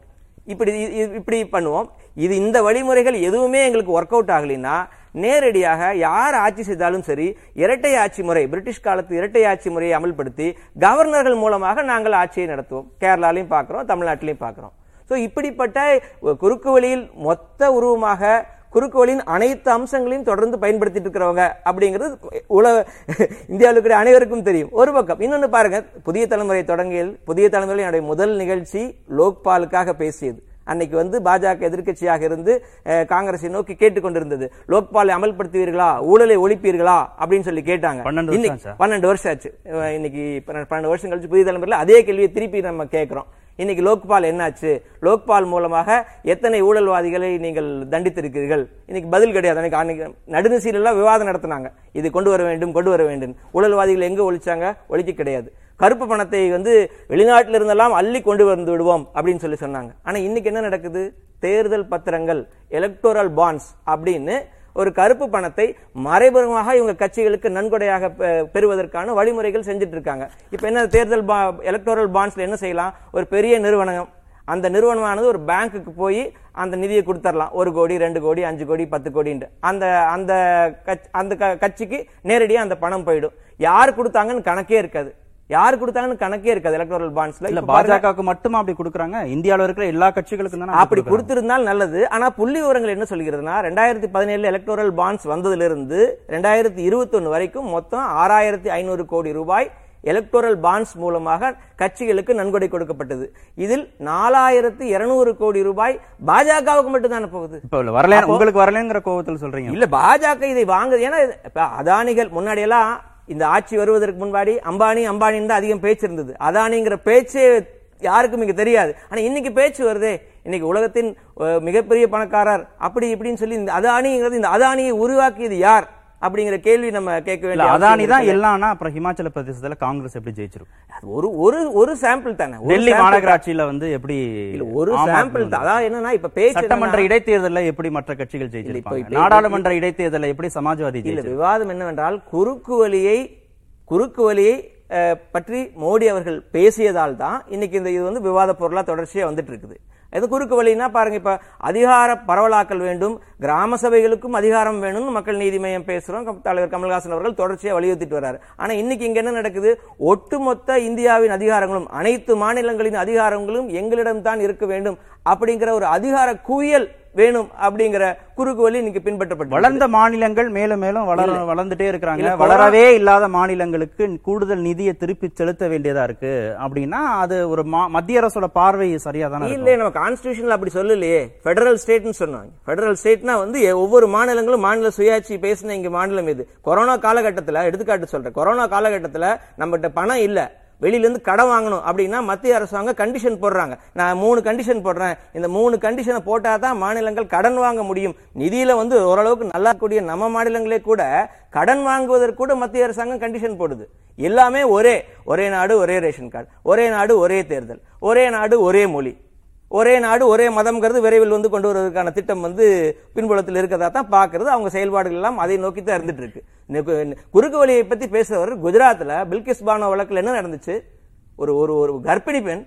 இப்படி இப்படி பண்ணுவோம். இது இந்த வழிமுறைகள் எதுவுமே எங்களுக்கு ஒர்க் அவுட் ஆகலைன்னா நேரடியாக யார் ஆட்சி செய்தாலும் சரி இரட்டை ஆட்சி முறை பிரிட்டிஷ் காலத்து இரட்டை ஆட்சி முறையை அமல்படுத்தி கவர்னர்கள் மூலமாக நாங்கள் ஆட்சியை நடத்துவோம். கேரளாலையும் பார்க்குறோம் தமிழ்நாட்டிலையும் பார்க்குறோம். ஸோ இப்படிப்பட்ட குறுக்கு வழியில் மொத்த உருவமாக குறுக்கு வழியின் அனைத்து அம்சங்களையும் தொடர்ந்து பயன்படுத்திட்டு இருக்கிறவங்க அப்படிங்கிறது உலக இந்தியாவில் இருக்கிற அனைவருக்கும் தெரியும். ஒரு பக்கம் இன்னொன்னு பாருங்க புதிய தலைமுறை தொடங்கியல் புதிய தலைமுறையில் என்னுடைய முதல் நிகழ்ச்சி லோக்பாலுக்காக பேசியது. அன்னைக்கு வந்து பாஜக எதிர்க்கட்சியாக இருந்து காங்கிரஸை நோக்கி கேட்டுக்கொண்டிருந்தது. லோக்பாலை அமல்படுத்துவீர்களா? ஊழலை ஒழிப்பீர்களா? அப்படின்னு சொல்லி கேட்டாங்க. பன்னெண்டு வருஷம் ஆச்சா? இன்னைக்கு பன்ன- பன்னெண்டு வருஷம் கழிச்சு புதிய தலைமுறையில் அதே கேள்வியை திருப்பி நம்ம கேட்கிறோம். இன்னைக்கு லோக்பால் என்னாச்சு? லோக்பால் மூலமாக எத்தனை ஊழல்வாதிகளை நீங்கள் தண்டித்திருக்கிறீர்கள்? இன்னைக்கு பதில் கிடையாது. அன்னைக்கு அன்னைக்கு நடுநிசையில எல்லாம் விவாதம் நடத்தினாங்க. இது கொண்டு வர வேண்டும் கொண்டு வர வேண்டும். ஊழல்வாதிகள் எங்க ஒழிச்சாங்க? ஒழிக்க கிடையாது. கருப்பு பணத்தை வந்து வெளிநாட்டில் இருந்தெல்லாம் அள்ளி கொண்டு வந்து விடுவோம் அப்படின்னு சொல்லி சொன்னாங்க. ஆனா இன்னைக்கு என்ன நடக்குது? தேர்தல் பத்திரங்கள் எலக்டோரல் பாண்ட்ஸ் அப்படின்னு ஒரு கருப்பு பணத்தை மறைமுகமாக இவங்க கட்சிகளுக்கு நன்கொடையாக பெ- பெறுவதற்கான வழிமுறைகள் செஞ்சுட்டு இருக்காங்க இப்போ என்ன தேர்தல் எலக்டோரல் பாண்ட்ஸ்ல என்ன செய்யலாம்? ஒரு பெரிய நிறுவனம். அந்த நிறுவனமானது ஒரு பேங்க்குக்கு போய் அந்த நிதியை கொடுத்துடலாம் ஒரு கோடி ரெண்டு கோடி அஞ்சு கோடி பத்து கோடின்ட்டு. அந்த அந்த கட்சி- அந்த க- கட்சிக்கு நேரடியாக அந்த பணம் போயிடும். யார் கொடுத்தாங்கன்னு கணக்கே இருக்காது. யார் கொடுத்தாங்கன்னு கணக்கே இருக்காது எலக்டோரல் பாண்ட்ஸ்ல இல்ல பாஜகவுக்கு மட்டுமா அப்படி கொடுக்குறாங்க? இந்தியாவுல இருக்கிற எல்லா கட்சிகளுக்கும் தானே அப்படி கொடுத்திருந்தால் நல்லது. ஆனா புள்ளி விவரங்கள் என்ன சொல்கிறதுனா ரெண்டாயிரத்தி பதினேழுல எலக்டோரல் பாண்ட்ஸ் வந்ததிலிருந்து ரெண்டாயிரத்தி இருபத்தி வரைக்கும் மொத்தம் ஆறாயிரத்தி ஐநூறு கோடி ரூபாய் எலக்டோரல் பாண்ட்ஸ் மூலமாக கட்சிகளுக்கு நன்கொடை கொடுக்கப்பட்டது. இதில் நாலாயிரத்தி இருநூறு கோடி ரூபாய் பாஜகவுக்கு மட்டும் தானே போகுது வரல உங்களுக்கு வரலங்கிற கோவத்தில் சொல்றீங்க. இல்ல பாஜக இதை வாங்குது. ஏன்னா அதானிகள் முன்னாடி எல்லாம் இந்த ஆட்சி வருவதற்கு முன்னாடி அம்பானி அம்பானின்னு தான் அதிகம் பேச்சு இருந்தது. அதானிங்கிற பேச்சே யாருக்கும் இங்கே தெரியாது. ஆனால் இன்னைக்கு பேச்சு வருதே இன்னைக்கு உலகத்தின் மிகப்பெரிய பணக்காரர் அப்படி இப்படின்னு சொல்லி இந்த அதானிங்கிறது இந்த அதானியை உருவாக்கியது யார்? அப்படிங்கிற கேள்வி நம்ம கேட்க வேண்டிய அதானி தான். எல்லாம்னா அப்புறம் ஹிமாச்சல பிரதேசத்துல காங்கிரஸ் எப்படி ஜெயிச்சிருக்கும் அது ஒரு ஒரு ஒரு சாம்பிள் தானே டெல்லி. மாநகராட்சியில வந்து எப்படி ஒரு சாம்பிள் தான் அதான் என்னன்னா இப்ப பேச்சு சட்டமன்ற இடைத்தேர்தல்ல எப்படி மற்ற கட்சிகள் ஜெயிச்சிருப்பாங்க நாடாளுமன்ற இடைத்தேர்தல்ல எப்படி சமாஜ்வாதி இல்ல விவாதம் என்னவென்றால் குறுக்கு வழியை குறுக்கு வழியை பற்றி மோடி அவர்கள் பேசியதால் தான் இன்னைக்கு இந்த இது வந்து விவாத பொருளா தொடர்ச்சியா வந்துட்டு இருக்குது இது குறுக்கு வழின்னா பாருங்க இப்ப அதிகார பரவலாக்கல் வேண்டும் கிராம சபைகளுக்கும் அதிகாரம் வேணும்னு மக்கள் நீதி மையம் பேசுறோம். தலைவர் கமல்ஹாசன் அவர்கள் தொடர்ச்சியாக வலியுறுத்திட்டு வர்றாரு. ஆனா இன்னைக்கு இங்க என்ன நடக்குது? ஒட்டுமொத்த இந்தியாவின் அதிகாரங்களும் அனைத்து மாநிலங்களின் அதிகாரங்களும் எங்களிடம் தான் இருக்க வேண்டும். அப்படிங்கிற ஒரு அதிகார குவியல் வேணும் அப்படிங்கிற குறுக்கு வழி இன்னைக்கு பின்பற்றப்பட்டு வளர்ந்த மாநிலங்கள் மேலும் மேலும் வளர வளர்ந்துட்டே இருக்கிறாங்க. வளரவே இல்லாத மாநிலங்களுக்கு கூடுதல் நிதியை திருப்பி செலுத்த வேண்டியதா இருக்கு. அப்படின்னா அது ஒரு மத்திய அரசோட பார்வை சரியா தானே. இல்ல நம்ம கான்ஸ்டிடியூஷன்ல அப்படி சொல்லலையே. ஃபெடரல் ஸ்டேட்னு சொன்னாங்க. ஃபெடரல் ஸ்டேட்னா வந்து ஒவ்வொரு மாநிலங்களும் மாநில சுயாட்சி பேசின இங்க மாநிலம் இது கொரோனா காலகட்டத்துல எடுத்துக்காட்டு சொல்றேன். கொரோனா காலகட்டத்துல நம்மகிட்ட பணம் இல்ல. வெளியிலேருந்து கடன் வாங்கணும் அப்படின்னா மத்திய அரசாங்கம் கண்டிஷன் போடுறாங்க. நான் மூணு கண்டிஷன் போடுறேன். இந்த மூணு கண்டிஷனை போட்டால் தான் மாநிலங்கள் கடன் வாங்க முடியும். நிதியில் வந்து ஓரளவுக்கு நல்லா கூடிய நம்ம மாநிலங்களே கூட கடன் வாங்குவதற்கு கூட மத்திய அரசாங்கம் கண்டிஷன் போடுது. எல்லாமே ஒரே ஒரே நாடு ஒரே ரேஷன் கார்டு ஒரே நாடு ஒரே தேர்தல். ஒரே நாடு ஒரே மொழி. ஒரே நாடு ஒரே மதம்ங்கிறது விரைவில் வந்து கொண்டு வருவதற்கான திட்டம் வந்து பின்புலத்தில் இருக்கிறதா தான் பார்க்கறது. அவங்க செயல்பாடுகள் எல்லாம் அதை நோக்கி தான் இருந்துட்டு இருக்கு. குறுக்கு வழியை பத்தி பேசுறவர் குஜராத்தில் பில்கிஸ் பானோ வழக்கில் என்ன நடந்துச்சு? ஒரு ஒரு ஒரு கர்ப்பிணி பெண்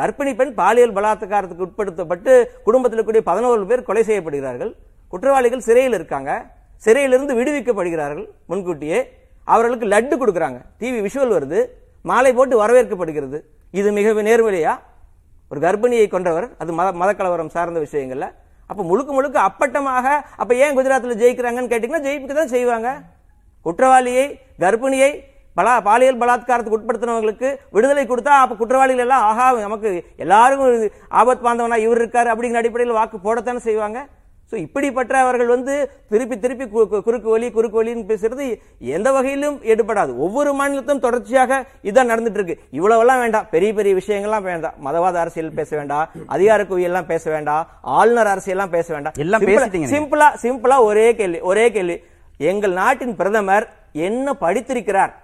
கர்ப்பிணி பெண் பாலியல் பலாத்காரத்துக்கு உட்படுத்தப்பட்டு குடும்பத்தில் கூடிய பதினோரு பேர் கொலை செய்யப்படுகிறார்கள். குற்றவாளிகள் சிறையில் இருக்காங்க. சிறையிலிருந்து விடுவிக்கப்படுகிறார்கள் முன்கூட்டியே. அவர்களுக்கு லட்டு கொடுக்குறாங்க. டிவி விஷுவல் வருது. மாலை போட்டு வரவேற்கப்படுகிறது. இது மிக நேர்வழியா ஒரு கர்ப்பிணியை கொண்டவர் அது மத மதக்கலவரம் சார்ந்த விஷயங்கள்ல. அப்ப முழுக்க முழுக்க அப்பட்டமாக அப்ப ஏன் குஜராத்தில் ஜெயிக்கிறாங்கன்னு கேட்டீங்கன்னா ஜெயிக்க தான் செய்வாங்க. குற்றவாளியை கர்ப்பிணியை பலா பாலியல் பலாத்காரத்துக்கு உட்படுத்தினவங்களுக்கு விடுதலை கொடுத்தா அப்ப குற்றவாளிகள் எல்லாம் ஆகா நமக்கு எல்லாருக்கும் ஆபத் பாந்தவனா இவர் இருக்காரு அப்படிங்கிற அடிப்படையில் வாக்கு போடத்தானே செய்வாங்க. சோ இப்படிப்பட்டவர்கள் வந்து திருப்பி திருப்பி குறுக்கு வழி குறுக்கு வழின்னு பேசுறது எந்த வகையிலும் எடுபடாது. ஒவ்வொரு மாநிலத்திலும் தொடர்ச்சியாக இதான் நடந்துட்டு இருக்கு இவ்வளவெல்லாம் வேண்டாம். பெரிய பெரிய விஷயங்கள்லாம் வேண்டாம். மதவாத அரசியல் பேச வேண்டாம். அதிகார குவியெல்லாம் பேச வேண்டாம். ஆளுநர் அரசியல்லாம் பேச வேண்டாம். எல்லாம். சிம்பிளா சிம்பிளா ஒரே கேள்வி ஒரே கேள்வி. எங்கள் நாட்டின் பிரதமர் என்ன படித்திருக்கிறார்?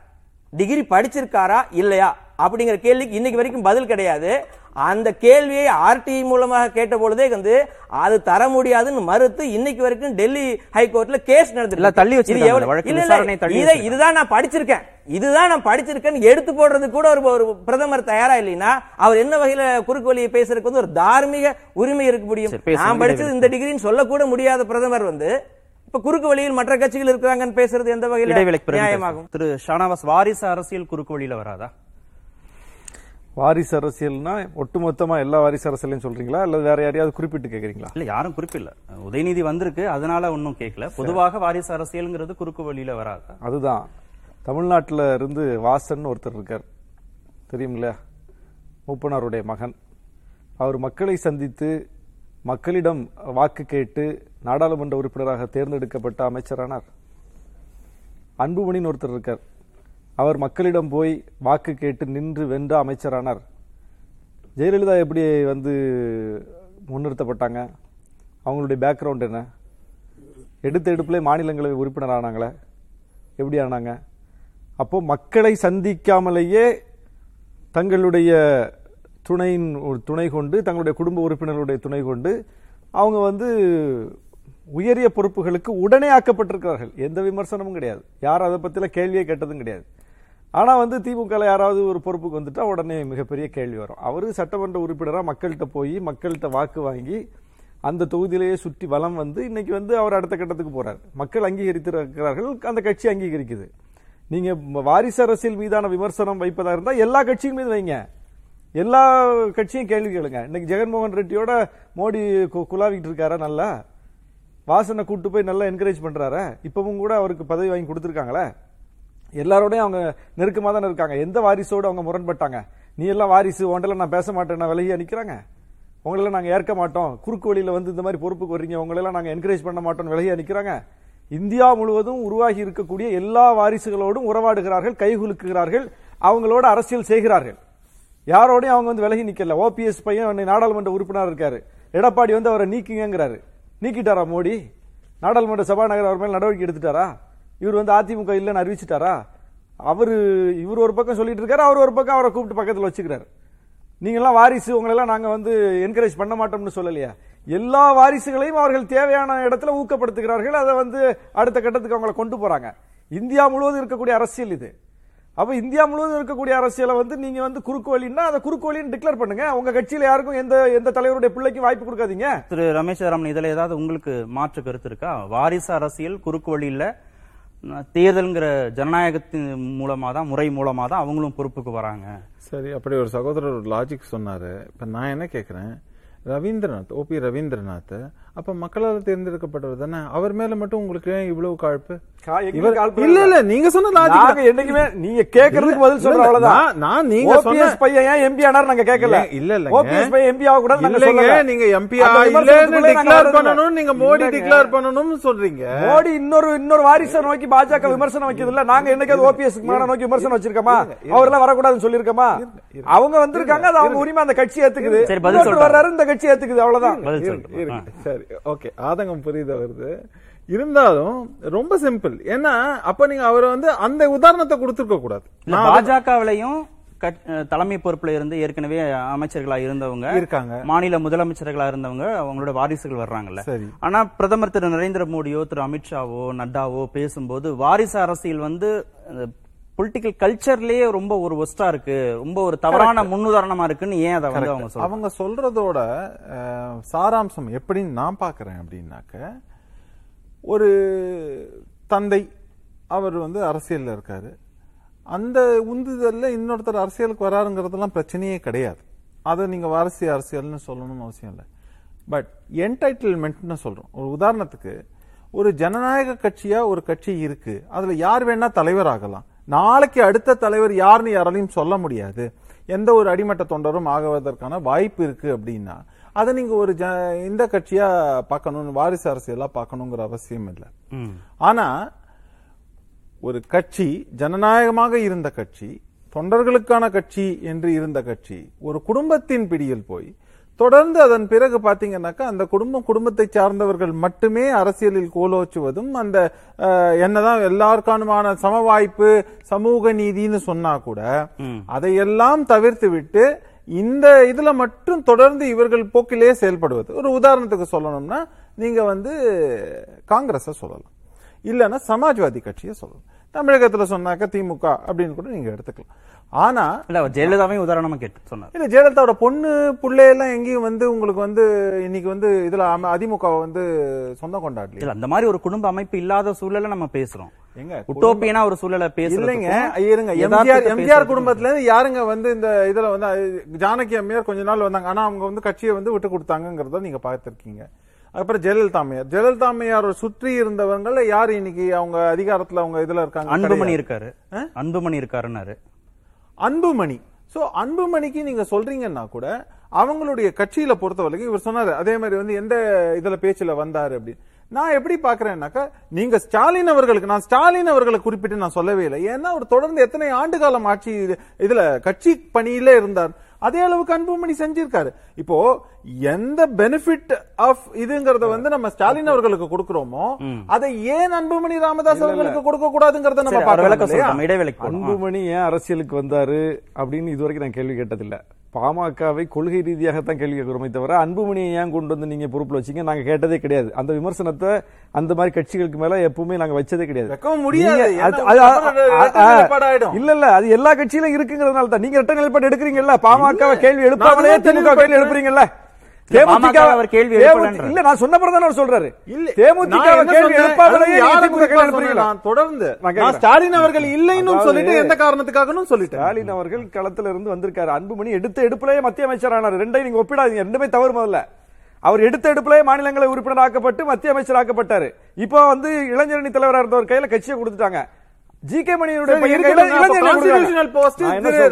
டிகிரி படிச்சிருக்காரா? இல்லையா? அப்படிங்கிற கேள்விக்கு இன்னைக்கு வரைக்கும் பதில் கிடையாது அந்த கேள்வியை ஆர்டி மூலமாக கேட்ட பொழுதே வந்து அது தர முடியாதுன்னு மறுத்து இன்னைக்கு வரைக்கும் டெல்லி ஹைகோர்ட்ல கேஸ் இருக்கு. தள்ளி இதை- வச்சிருக்காங்க. இதுதான் நான் படிச்சிருக்கேன் இதுதான் நான் படிச்சிருக்கேன்னு எடுத்து போடுறது கூட ஒரு ஒரு பிரதமர் தயாரா இல்லைன்னா அவர் என்ன வகையில குறுக்கு வழியை பேசுறதுக்கு வந்து ஒரு தார்மீக உரிமை இருக்க முடியும். நான் படிச்சது இந்த டிகிரின்னு சொல்லக்கூட முடியாத பிரதமர் வந்து இப்ப குறுக்கு வழியில் மற்ற கட்சிகள் இருக்கிறாங்கன்னு பேசுறது எந்த வகையில நியாயமாகும். திரு ஷானவாஸ் வாரிசு அரசியல் குறுக்கு வழியில வராதா வாரிசு அரசியல்னா ஒட்டுமொத்தமா எல்லா வாரிசு அரசியலையும் சொல்றீங்களா? அல்லது வேற யாரையாவது குறிப்பிட்டு கேக்குறீங்களா? இல்ல யாரும் குறிப்பில்ல. உதயநிதி வந்திருக்கு அதனால ஒன்னும் கேட்கல பொதுவாக வாரிசு அரசியல்ங்கிறது குறுக்கு வழியில வராதா. அதுதான். தமிழ்நாட்டுல இருந்து வாசன் ஒருத்தர் இருக்கார். தெரியுமில்ல? மூப்பனாருடைய மகன். அவர் மக்களை சந்தித்து மக்களிடம் வாக்கு கேட்டு நாடாளுமன்ற உறுப்பினராக தேர்ந்தெடுக்கப்பட்ட அமைச்சரானார். அன்புமணின்னு ஒருத்தர் இருக்கார். அவர் மக்களிடம் போய் வாக்கு கேட்டு நின்று வென்ற அமைச்சரானார். ஜெயலலிதா எப்படி வந்து முன்னிறுத்தப்பட்டாங்க? அவங்களுடைய பேக்ரவுண்ட் என்ன? எடுத்த எடுப்பிலே மாநிலங்களவை உறுப்பினர் ஆனாங்களே. எப்படி ஆனாங்க? அப்போ மக்களை சந்திக்காமலேயே தங்களுடைய துணையின் ஒரு துணை கொண்டு தங்களுடைய குடும்ப உறுப்பினர்களுடைய துணை கொண்டு அவங்க வந்து உயரிய பொறுப்புகளுக்கு உடனே ஆக்கப்பட்டிருக்கிறார்கள். எந்த விமர்சனமும் கிடையாது. யார் அதை பற்றில கேள்வியே கேட்டதும் கிடையாது. ஆனால் வந்து திமுக யாராவது ஒரு பொறுப்புக்கு வந்துட்டா உடனே மிகப்பெரிய கேள்வி வரும். அவர் சட்டமன்ற உறுப்பினராக மக்கள்கிட்ட போய் மக்கள்கிட்ட வாக்கு வாங்கி அந்த தொகுதியிலேயே சுற்றி வலம் வந்து இன்னைக்கு வந்து அவர் அடுத்த கட்டத்துக்கு போறார். மக்கள் அங்கீகரித்திருக்கிறார்கள் அந்த கட்சி அங்கீகரிக்குது. நீங்க வாரிசு அரசியல் மீதான விமர்சனம் வைப்பதா இருந்தால் எல்லா கட்சியும் மீது வைங்க. எல்லா கட்சியும் கேள்வி கேளுங்க. இன்னைக்கு ஜெகன்மோகன் ரெட்டியோட மோடி கு- இருக்காரா நல்லா? வாசனை கூட்டு போய் நல்லா என்கரேஜ் பண்றாரா? இப்பவும் கூட அவருக்கு பதவி வாங்கி கொடுத்துருக்காங்களே? எல்லாரோடையும் அவங்க நெருக்கமாக தானே இருக்காங்க. எந்த வாரிசோடு அவங்க முரண்பட்டாங்க? நீ எல்லாம் வாரிசு உண்டெல்லாம் நான் பேச மாட்டேன் நான் விலகி நிற்கிறாங்க உங்களெல்லாம் நாங்கள் ஏற்க மாட்டோம். குறுக்கு வழியில் வந்து இந்த மாதிரி பொறுப்புக்கு வர்றீங்க உங்களெல்லாம் நாங்கள் என்கரேஜ் பண்ண மாட்டோம் விலகி நிற்கிறாங்க இந்தியா முழுவதும் உருவாகி இருக்கக்கூடிய எல்லா வாரிசுகளோடும் உறவாடுகிறார்கள் கைகுலுக்குகிறார்கள் அவங்களோட அரசியல் செய்கிறார்கள். யாரோடையும் அவங்க வந்து விலகி நிற்கல ஓபிஎஸ் பையன் நாடாளுமன்ற உறுப்பினர் இருக்காரு. எடப்பாடி வந்து அவரை நீக்குங்கிறாரு நீக்கிட்டாரா மோடி? நாடாளுமன்ற சபாநாயகர் அவர் மேல் நடவடிக்கை எடுத்துட்டாரா? இவர் வந்து அதிமுக இல்லைன்னு அறிவிச்சிட்டாரா? அவர் இவர் ஒரு பக்கம் சொல்லிட்டு இருக்காரு அவர் ஒரு பக்கம் அவரை கூப்பிட்டு பக்கத்தில் வச்சுக்கிறாரு. நீங்களாம் வாரிசு உங்களெல்லாம் நாங்கள் வந்து என்கரேஜ் பண்ண மாட்டோம்னு சொல்லலையா? எல்லா வாரிசுகளையும் அவர்கள் தேவையான இடத்துல ஊக்கப்படுத்துகிறார்கள் அதை வந்து அடுத்த கட்டத்துக்கு அவங்களை கொண்டு போறாங்க. இந்தியா முழுவதும் இருக்கக்கூடிய அரசியல் இது. அப்போ இந்தியா முழுவதும் இருக்கக்கூடிய அரசியலை வந்து நீங்க வந்து குறுக்கு வழின்னா அதை குறுக்கு வழின்னு டிக்ளேர் பண்ணுங்க. உங்க கட்சியில யாருக்கும் எந்த எந்த தலைவருடைய பிள்ளைக்கும் வாய்ப்பு கொடுக்காதீங்க. திரு ரமேஷ் ராமன் இதுல ஏதாவது உங்களுக்கு மாற்று கருத்து இருக்கா? வாரிசு அரசியல் குறுக்கு வழியில் தேர்தல்ங்கிற ஜனநாயகத்தின் மூலமாக தான் முறை மூலமாக தான் அவங்களும் பொறுப்புக்கு வராங்க. சரி அப்படி ஒரு சகோதரர் ஒரு லாஜிக் சொன்னார். இப்போ நான் என்ன கேட்குறேன் ரவீந்திரநாத் ஓபி ரவீந்திரநாத் அப்ப மக்களால் தேர்ந்தெடுக்கப்பட்டவர் தானே? அவர் மேல மட்டும் உங்களுக்கு ஏன் இவ்வளவு காழ்ப்பு? இல்ல இல்ல. நீங்க சொன்ன லாஜிக் என்னைக்குமே நீங்க கேக்குறதுக்கு பதில் சொல்ற அவ்வளவுதான் நான்- நீங்க சொன்ன- பையன் ஏன் எம்பி ஆனார் நாங்க கேட்கல இல்ல, இல்ல. ஓபிஎஸ் பையன் எம்பி ஆக கூடாது நாங்க சொல்லல. நீங்க எம்பி இல்லன்னு டிக்ளேர். பண்ணணும் நீங்க மோடி. டிக்ளேர் பண்ணணும்னு சொல்றீங்க. மோடி இன்னொரு இன்னொரு வாரிசை நோக்கி பாஜக விமர்சனம் வைக்கிறது இல்ல நாங்க என்னைக்காவது ஓபிஎஸ் நோக்கி விமர்சனம் வச்சிருக்கோமா? அவரெல்லாம் வரக்கூடாதுன்னு சொல்லிருக்கோமா அவங்க வந்திருக்காங்க அது அவங்க உரிமை அந்த கட்சி ஏத்துக்குது. வர்றாரு இந்த கட்சி ஏத்துக்குது அவ்வளவுதான். சரி. ஓகே ஆதங்கம் புரியுது வருது இருந்தாலும் ரொம்ப சிம்பிள் ஏன்னா அப்ப நீங்க அவரை வந்து அந்த உதாரணத்தை கொடுத்துருக்க கூடாது. பாஜகவிலையும் தலைமை பொறுப்புல இருந்து ஏற்கனவே அமைச்சர்களா இருந்தவங்க இருக்காங்க. மாநில முதலமைச்சர்களா இருந்தவங்க அவங்களோட வாரிசுகள் வர்றாங்கல்ல. ஆனா பிரதமர் திரு நரேந்திர மோடியோ திரு அமித்ஷாவோ நட்டாவோ பேசும்போது வாரிசு அரசியல் வந்து பொலிட்டிக்கல் கல்ச்சர்லயே ரொம்ப ஒரு ஒஸ்டா இருக்கு. ரொம்ப ஒரு தவறான முன்னுதாரணமா இருக்குன்னு ஏன் அதை வந்து அவங்க அவங்க சொல்றதோட சாராம்சம் எப்படின்னு நான் பாக்குறேன் அப்படின்னாக்க ஒரு தந்தை அவர் வந்து அரசியல்ல இருக்காரு. அந்த உந்துதல்ல இன்னொருத்தர் அரசியலுக்கு வராருங்கிறதெல்லாம் பிரச்சனையே கிடையாது. அதை நீங்க வாரிசு அரசியல்னு சொல்லணும்னு அவசியம் இல்லை. பட் என்டைட்டில்மெண்ட்னு சொல்றோம். ஒரு உதாரணத்துக்கு ஒரு ஜனநாயக கட்சியா ஒரு கட்சி இருக்கு. அதுல யார் வேணா தலைவர் ஆகலாம் நாளைக்கு அடுத்த தலைவர் யாருன்னு யாராலையும் சொல்ல முடியாது எந்த ஒரு அடிமட்ட தொண்டரும் ஆகுவதற்கான வாய்ப்பு இருக்கு அப்படின்னா அதை நீங்க ஒரு ஜ இந்த கட்சியா பார்க்கணும் வாரிசு அரசியலா பார்க்கணுங்கிற அவசியம் இல்லை. ஆனா ஒரு கட்சி ஜனநாயகமாக இருந்த கட்சி தொண்டர்களுக்கான கட்சி என்று இருந்த கட்சி ஒரு குடும்பத்தின் பிடியில் போய் தொடர்ந்து அதன் பிறகு பாத்தீங்கன்னாக்கா அந்த குடும்பம் குடும்பத்தை சார்ந்தவர்கள் மட்டுமே அரசியலில் கோலோச்சுவதும் அந்த என்னதான் எல்லாருக்கானுமான சம வாய்ப்பு சமூக நீதின்னு சொன்னா கூட அதையெல்லாம் தவிர்த்து விட்டு இந்த இதுல மட்டும் தொடர்ந்து இவர்கள் போக்கிலே செயல்படுவது. ஒரு உதாரணத்துக்கு சொல்லணும்னா நீங்க வந்து காங்கிரஸ சொல்லலாம். இல்லைன்னா சமாஜ்வாதி கட்சியை சொல்லலாம். தமிழகத்துல சொன்னாக்க திமுக அப்படின்னு கூட நீங்க எடுத்துக்கலாம். ஆனா இல்ல அவர் ஜெயலலிதாவையும் உதாரணமா கேட்டு சொன்னார். இல்ல ஜெயலலிதாவோட பொண்ணு புள்ளையெல்லாம் எங்கேயும் வந்து உங்களுக்கு வந்து இன்னைக்கு வந்து இதுல அதிமுக வந்து சொந்தம் கொண்டாடல இல்ல அந்த மாதிரி ஒரு குடும்ப அமைப்பு இல்லாத சூழலை நம்ம பேசுறோம். எங்க உட்டோப்பியனா ஒரு சூழலை இல்லைங்க பேசுறதுக்கும் இருங்க எம்ஜிஆர் எம்ஜிஆர் குடும்பத்துல இருந்து யாருங்க வந்து இந்த இதுல வந்து ஜானகி அம்மையார் கொஞ்ச நாள் வந்தாங்க. ஆனா அவங்க வந்து கட்சியை வந்து விட்டு கொடுத்தாங்கங்கறத நீங்க பார்த்திருக்கீங்க. அப்புறம் ஜெயலலிதா அம்மையார். ஜெயலலிதா அம்மையார் சுற்றி இருந்தவங்கள யார் இன்னைக்கு அவங்க அதிகாரத்துல அவங்க இதுல இருக்காங்க? அன்புமணி. இருக்காரு. அன்புமணி இருக்காருன்னாரு. அன்புமணி. சோ அன்புமணிக்கு நீங்க சொல்றீங்கன்னா கூட அவங்களுடைய கட்சியில பொறுத்தவரைக்கும் இவர் சொன்னாரு அதே மாதிரி வந்து எந்த இதுல பேச்சுல வந்தாரு அப்படின்னு. நான் எப்படி பாக்குறேன்னாக்கா நீங்க ஸ்டாலின் அவர்களுக்கு நான் ஸ்டாலின் அவர்களை குறிப்பிட்டு நான் சொல்லவே இல்லை. ஏன்னா அவர் தொடர்ந்து எத்தனை ஆண்டு காலம் ஆட்சி இது- இதுல கட்சி பணியில இருந்தார். அதே அளவுக்கு அன்புமணி செஞ்சிருக்காரு. இப்போ எந்த பெனிஃபிட் ஆஃப் இதுங்கறத வந்து நம்ம ஸ்டாலின் அவர்களுக்கு கொடுக்கிறோமோ அதை ஏன் அன்புமணி ராமதாஸ் அவர்களுக்கு கொடுக்க கூடாதுங்கறத நம்ம போறோம். அன்புமணி ஏன் அரசியலுக்கு வந்தாரு அப்படின்னு இதுவரைக்கும் நான் கேள்வி கேட்டதில்ல. பாமகவை கொள்கை ரீதியாகத்தான் கேள்வி கேட்கிறோமே. தவிர அன்புமணியை ஏன் கொண்டு வந்து நீங்க பொறுப்புல வச்சீங்க? நாங்க கேட்டதே கிடையாது. அந்த விமர்சனத்தை அந்த மாதிரி கட்சிகளுக்கு மேல எப்பவுமே நாங்க வச்சதே கிடையாது. முடியாது. இல்ல இல்ல. அது எல்லா கட்சியிலும் இருக்குங்கிறதுனால தான். நீங்க இரட்டை நிலைப்பாடு எடுக்கிறீங்கல்ல? பாமக கேள்வி எழுப்பாமலே திமுக கேள்வி. எழுப்புறீங்கல்ல? தொடர்ந்து. ஸ்டாலின் அவர்கள் இல்லைன்னு சொல்லிட்டு எந்த ஸ்டாலின் அவர்கள் களத்துல இருந்து வந்திருக்காரு அன்புமணி எடுத்த எடுப்புலயே மத்திய அமைச்சர் ஆனார் ரெண்டையும் நீங்க ஒப்பிடாதீங்க. ரெண்டுமே தவறு முதல்ல. அவர் எடுத்த எடுப்புலயே மாநிலங்களை உறுப்பினர் ஆக்கப்பட்டு மத்திய அமைச்சர் ஆக்கப்பட்டாரு. இப்போ வந்து இளைஞரணி தலைவரா இருந்தவர் கையில கட்சியை கொடுத்துட்டாங்க. G K மணியனுடைய?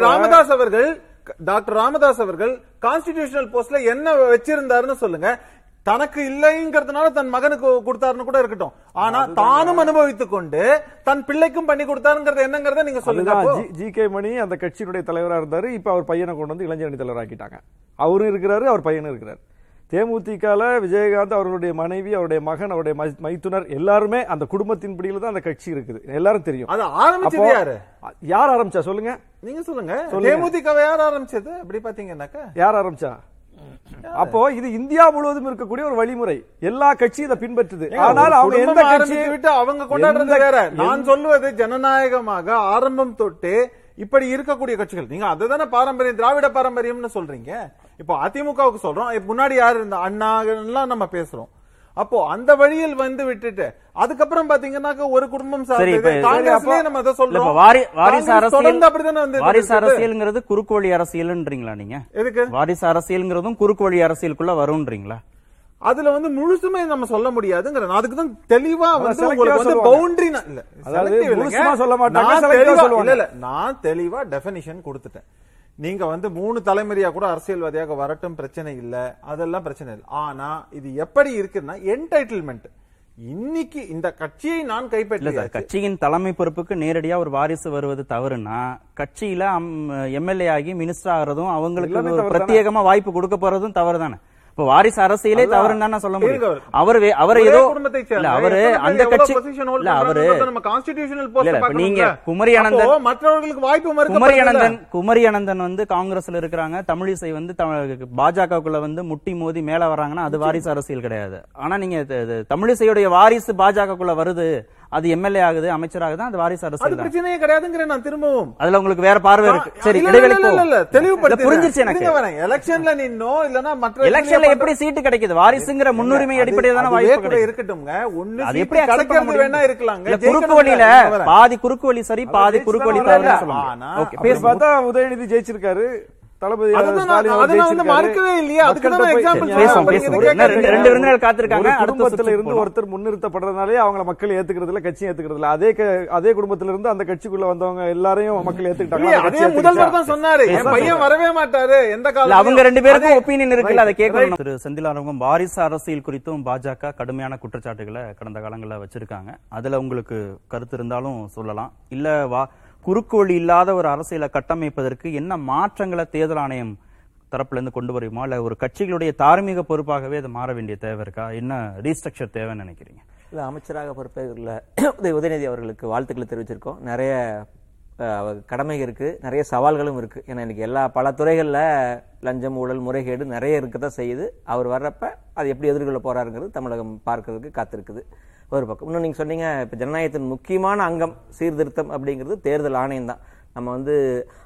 ராமதாஸ் அவர்கள் டாக்டர் ராமதாஸ் அவர்கள் கான்ஸ்டிடியூஷனல் போஸ்ட்ல என்ன வச்சிருந்தாருன்னு சொல்லுங்க. தனக்கு இல்லைங்கிறதுனால தன் மகனுக்கு கொடுத்தாருன்னு கூட இருக்கட்டும். ஆனா தானும் அனுபவித்துக் கொண்டு தன் பிள்ளைக்கும் பண்ணி கொடுத்தாருங்கிறது என்னங்கறத நீங்க சொல்லுங்க. ஜி- ஜி கே மணி அந்த கட்சியினுடைய தலைவரா இருந்தாரு. இப்ப அவர் பையனை கொண்டு வந்து இளைஞரணி தலைவர் ஆக்கிட்டாங்க அவரும் இருக்கிறாரு அவர் பையனும் இருக்கிறார். தேமுதிகல விஜயகாந்த் அவர்களுடைய மனைவி அவருடைய மகன் அவருடைய மைத்துனர் எல்லாருமே அந்த குடும்பத்தின் பிடியில தான் அந்த கட்சி இருக்குது. எல்லாரும் தெரியும். யாரு? ஆரம்பிச்சா? சொல்லுங்க. நீங்க சொல்லுங்க. தேமுதிக யார் ஆரம்பிச்சது? அப்படி பாத்தீங்கன்னாக்கா? யார் ஆரம்பிச்சா? அப்போ இது இந்தியா முழுவதும் இருக்கக்கூடிய ஒரு வழிமுறை. எல்லா கட்சியும் இதை பின்பற்றுது. ஆனால் அவங்க எந்த குடும்பம் கட்சி ஆரம்பித்து விட்டு அவங்க கொண்டாடுறது வேற. நான் சொல்லுவது ஜனநாயகமாக ஆரம்பம் தொட்டு இப்படி இருக்கக்கூடிய கட்சிகள். நீங்க அதுதானே பாரம்பரியம் திராவிட பாரம்பரியம்னு சொல்றீங்க. இப்போ அதிமுகவுக்கு சொல்றோம். முன்னாடி யாரு இருந்தா? அண்ணா எல்லாம் நம்ம பேசுறோம். அப்போ அந்த வழியில் வந்து விட்டுட்டு அதுக்கப்புறம் பாத்தீங்கன்னாக்க ஒரு குடும்பம் காங்கிரஸ்லயே நம்ம அதை சொல்றோம். வாரிசு அரசியல் அப்படித்தானே வந்து வாரிசு. அரசியல்ங்கிறது குறுக்கு வழி அரசியல்ன்றீங்களா நீங்க? எதுக்கு? வாரிசு அரசியல்ங்கிறதும் குறுக்கு வழி அரசியலுக்குள்ள வரும்ன்றீங்களா? அதுல வந்து முழுசுமே நம்ம சொல்ல முடியாதுங்கிற நான் அதுக்கு தான் தெளிவா வந்து உங்களுக்கு வந்து சொல்லுவாங்க. பவுண்டரி இல்ல அதாவது சொல்ல மாட்டாங்க. இல்ல, இல்ல, நான் தெளிவா டெபினிஷன் கொடுத்துட்டேன். நீங்க வந்து மூணு தலைமுறையா கூட அரசியல்வாதியாக வரட்டும் பிரச்சனை இல்ல. அதெல்லாம் பிரச்சனை இல்லை. ஆனா இது எப்படி இருக்குன்னா என்டைட்டில்மெண்ட் இன்னைக்கு இந்த கட்சியை நான் கைப்பற்றியாச்சு. கட்சியின் தலைமை பொறுப்புக்கு நேரடியா ஒரு வாரிசு வருவது தவறுனா கட்சியில எம்எல்ஏ ஆகி மினிஸ்டர் ஆகிறதும் அவங்களுக்கு? பிரத்யேகமா வாய்ப்பு கொடுக்க போறதும் தவறு தானே இப்ப வாரிசு அரசியலே. தவறுன்னு தானே சொல்ல முடியும் அவர். அவர் ஏதோ அவரு அந்த கட்சி இல்ல அவரு. நீங்க குமரி அனந்தன் மற்றவர்களுக்கு வாய்ப்பு குமரி? அனந்தன் குமரி அனந்தன் வந்து காங்கிரஸ்ல இருக்கிறாங்க தமிழிசை வந்து தமிழ் பாஜகவுக்குள்ள வந்து முட்டி மோதி மேல வர்றாங்கன்னா அது வாரிசு அரசியல் கிடையாது ஆனா நீங்க தமிழிசையுடைய வாரிசு பாஜகக்குள்ள வருது அது எம்எல்ஏ ஆகுது அமைச்சர் ஆகுது அது வாரிசு அது அரசியல் தான் பிரச்சனையே கிடையாதுங்கிறேன் நான் திரும்பவும் அதுல உங்களுக்கு வேற பார்வை இருக்கு சரி இடைவெளிக்கு இல்ல, இல்ல. இல்ல, புரிஞ்சிருச்சு எனக்கு. எலெக்ஷன்ல நின்னோ இல்லனா மற்ற எலெக்ஷன்ல எப்படி சீட்டு கிடைக்குது வாரிசுங்கிற முன்னுரிமை அது- அடிப்படையில் தானே வாய்ப்பு கூட இருக்கட்டும்ங்க ஒண்ணு அது எப்படி கிடைக்கிறது? வேணா இருக்கலாங்க குறுக்கு வழியில. பாதி குறுக்கு வழி சரி பாதி குறுக்கு வழி தவறுன்னு வரல. சொல்ல முடியும். ஆனா, ஓகே பேசுவோம் பார்த்தா உதயநிதி ஜெயிச்சிருக்காரு தளபதி வந்து. மறுக்கவே இல்லையே. அதுக்கு தான் ரெண்டு- ரெண்டு காத்திருக்காங்க. குடும்பத்துல இருந்து. ஒருத்தர் முன்னிறுத்தப்படுறதுனாலே அவங்கள மக்கள் ஏத்துக்கிறது இல்ல கட்சி ஏத்துக்கிறது இல்ல அதே அதே குடும்பத்துல இருந்து அந்த கட்சிக்குள்ள வந்தவங்க எல்லாரையும் மக்கள் ஏத்துக்கிட்டாங்க. அதே முதல்வர்? தான் சொன்னாரு. என் பையன் வரவே மாட்டாரு. எந்த காலம் அவங்க ரெண்டு பேருக்கும் ஒப்பீனியன் இருக்குல்ல அதை கேட்கணும். திரு செந்திலாரங்கம் வாரிசு அரசியல் குறித்தும் பாஜக கடுமையான குற்றச்சாட்டுகளை கடந்த காலங்களில் வச்சிருக்காங்க. அதுல உங்களுக்கு கருத்து இருந்தாலும் சொல்லலாம். இல்ல வா குறுக்கு வழி இல்லாத ஒரு அரசியலை கட்டமைப்பதற்கு என்ன மாற்றங்களை தேர்தல் ஆணையம் தரப்புலேருந்து கொண்டு வருமா? இல்லை ஒரு கட்சிகளுடைய தார்மீக பொறுப்பாகவே அது மாற வேண்டிய தேவை இருக்கா? என்ன ரீஸ்ட்ரக்சர் தேவைன்னு நினைக்கிறீங்க? இல்லை அமைச்சராக பொறுப்பே உதய உதயநிதி அவர்களுக்கு வாழ்த்துக்களை தெரிவிச்சிருக்கோம். நிறைய கடமை இருக்குது நிறைய சவால்களும் இருக்குது ஏன்னா இன்னைக்கு எல்லா பல துறைகளில் லஞ்சம் ஊழல் முறைகேடு நிறைய இருக்க தான் செய்யுது. அவர் வர்றப்ப அது எப்படி எதிர்கொள்ள போகிறாருங்கிறது தமிழகம் பார்க்கறதுக்கு காத்திருக்குது. ஒரு பக்கம். இன்னும் நீங்க சொன்னீங்க இப்ப ஜனநாயகத்தின் முக்கியமான அங்கம் சீர்திருத்தம் அப்படிங்கிறது தேர்தல் ஆணையம் தான். நம்ம வந்து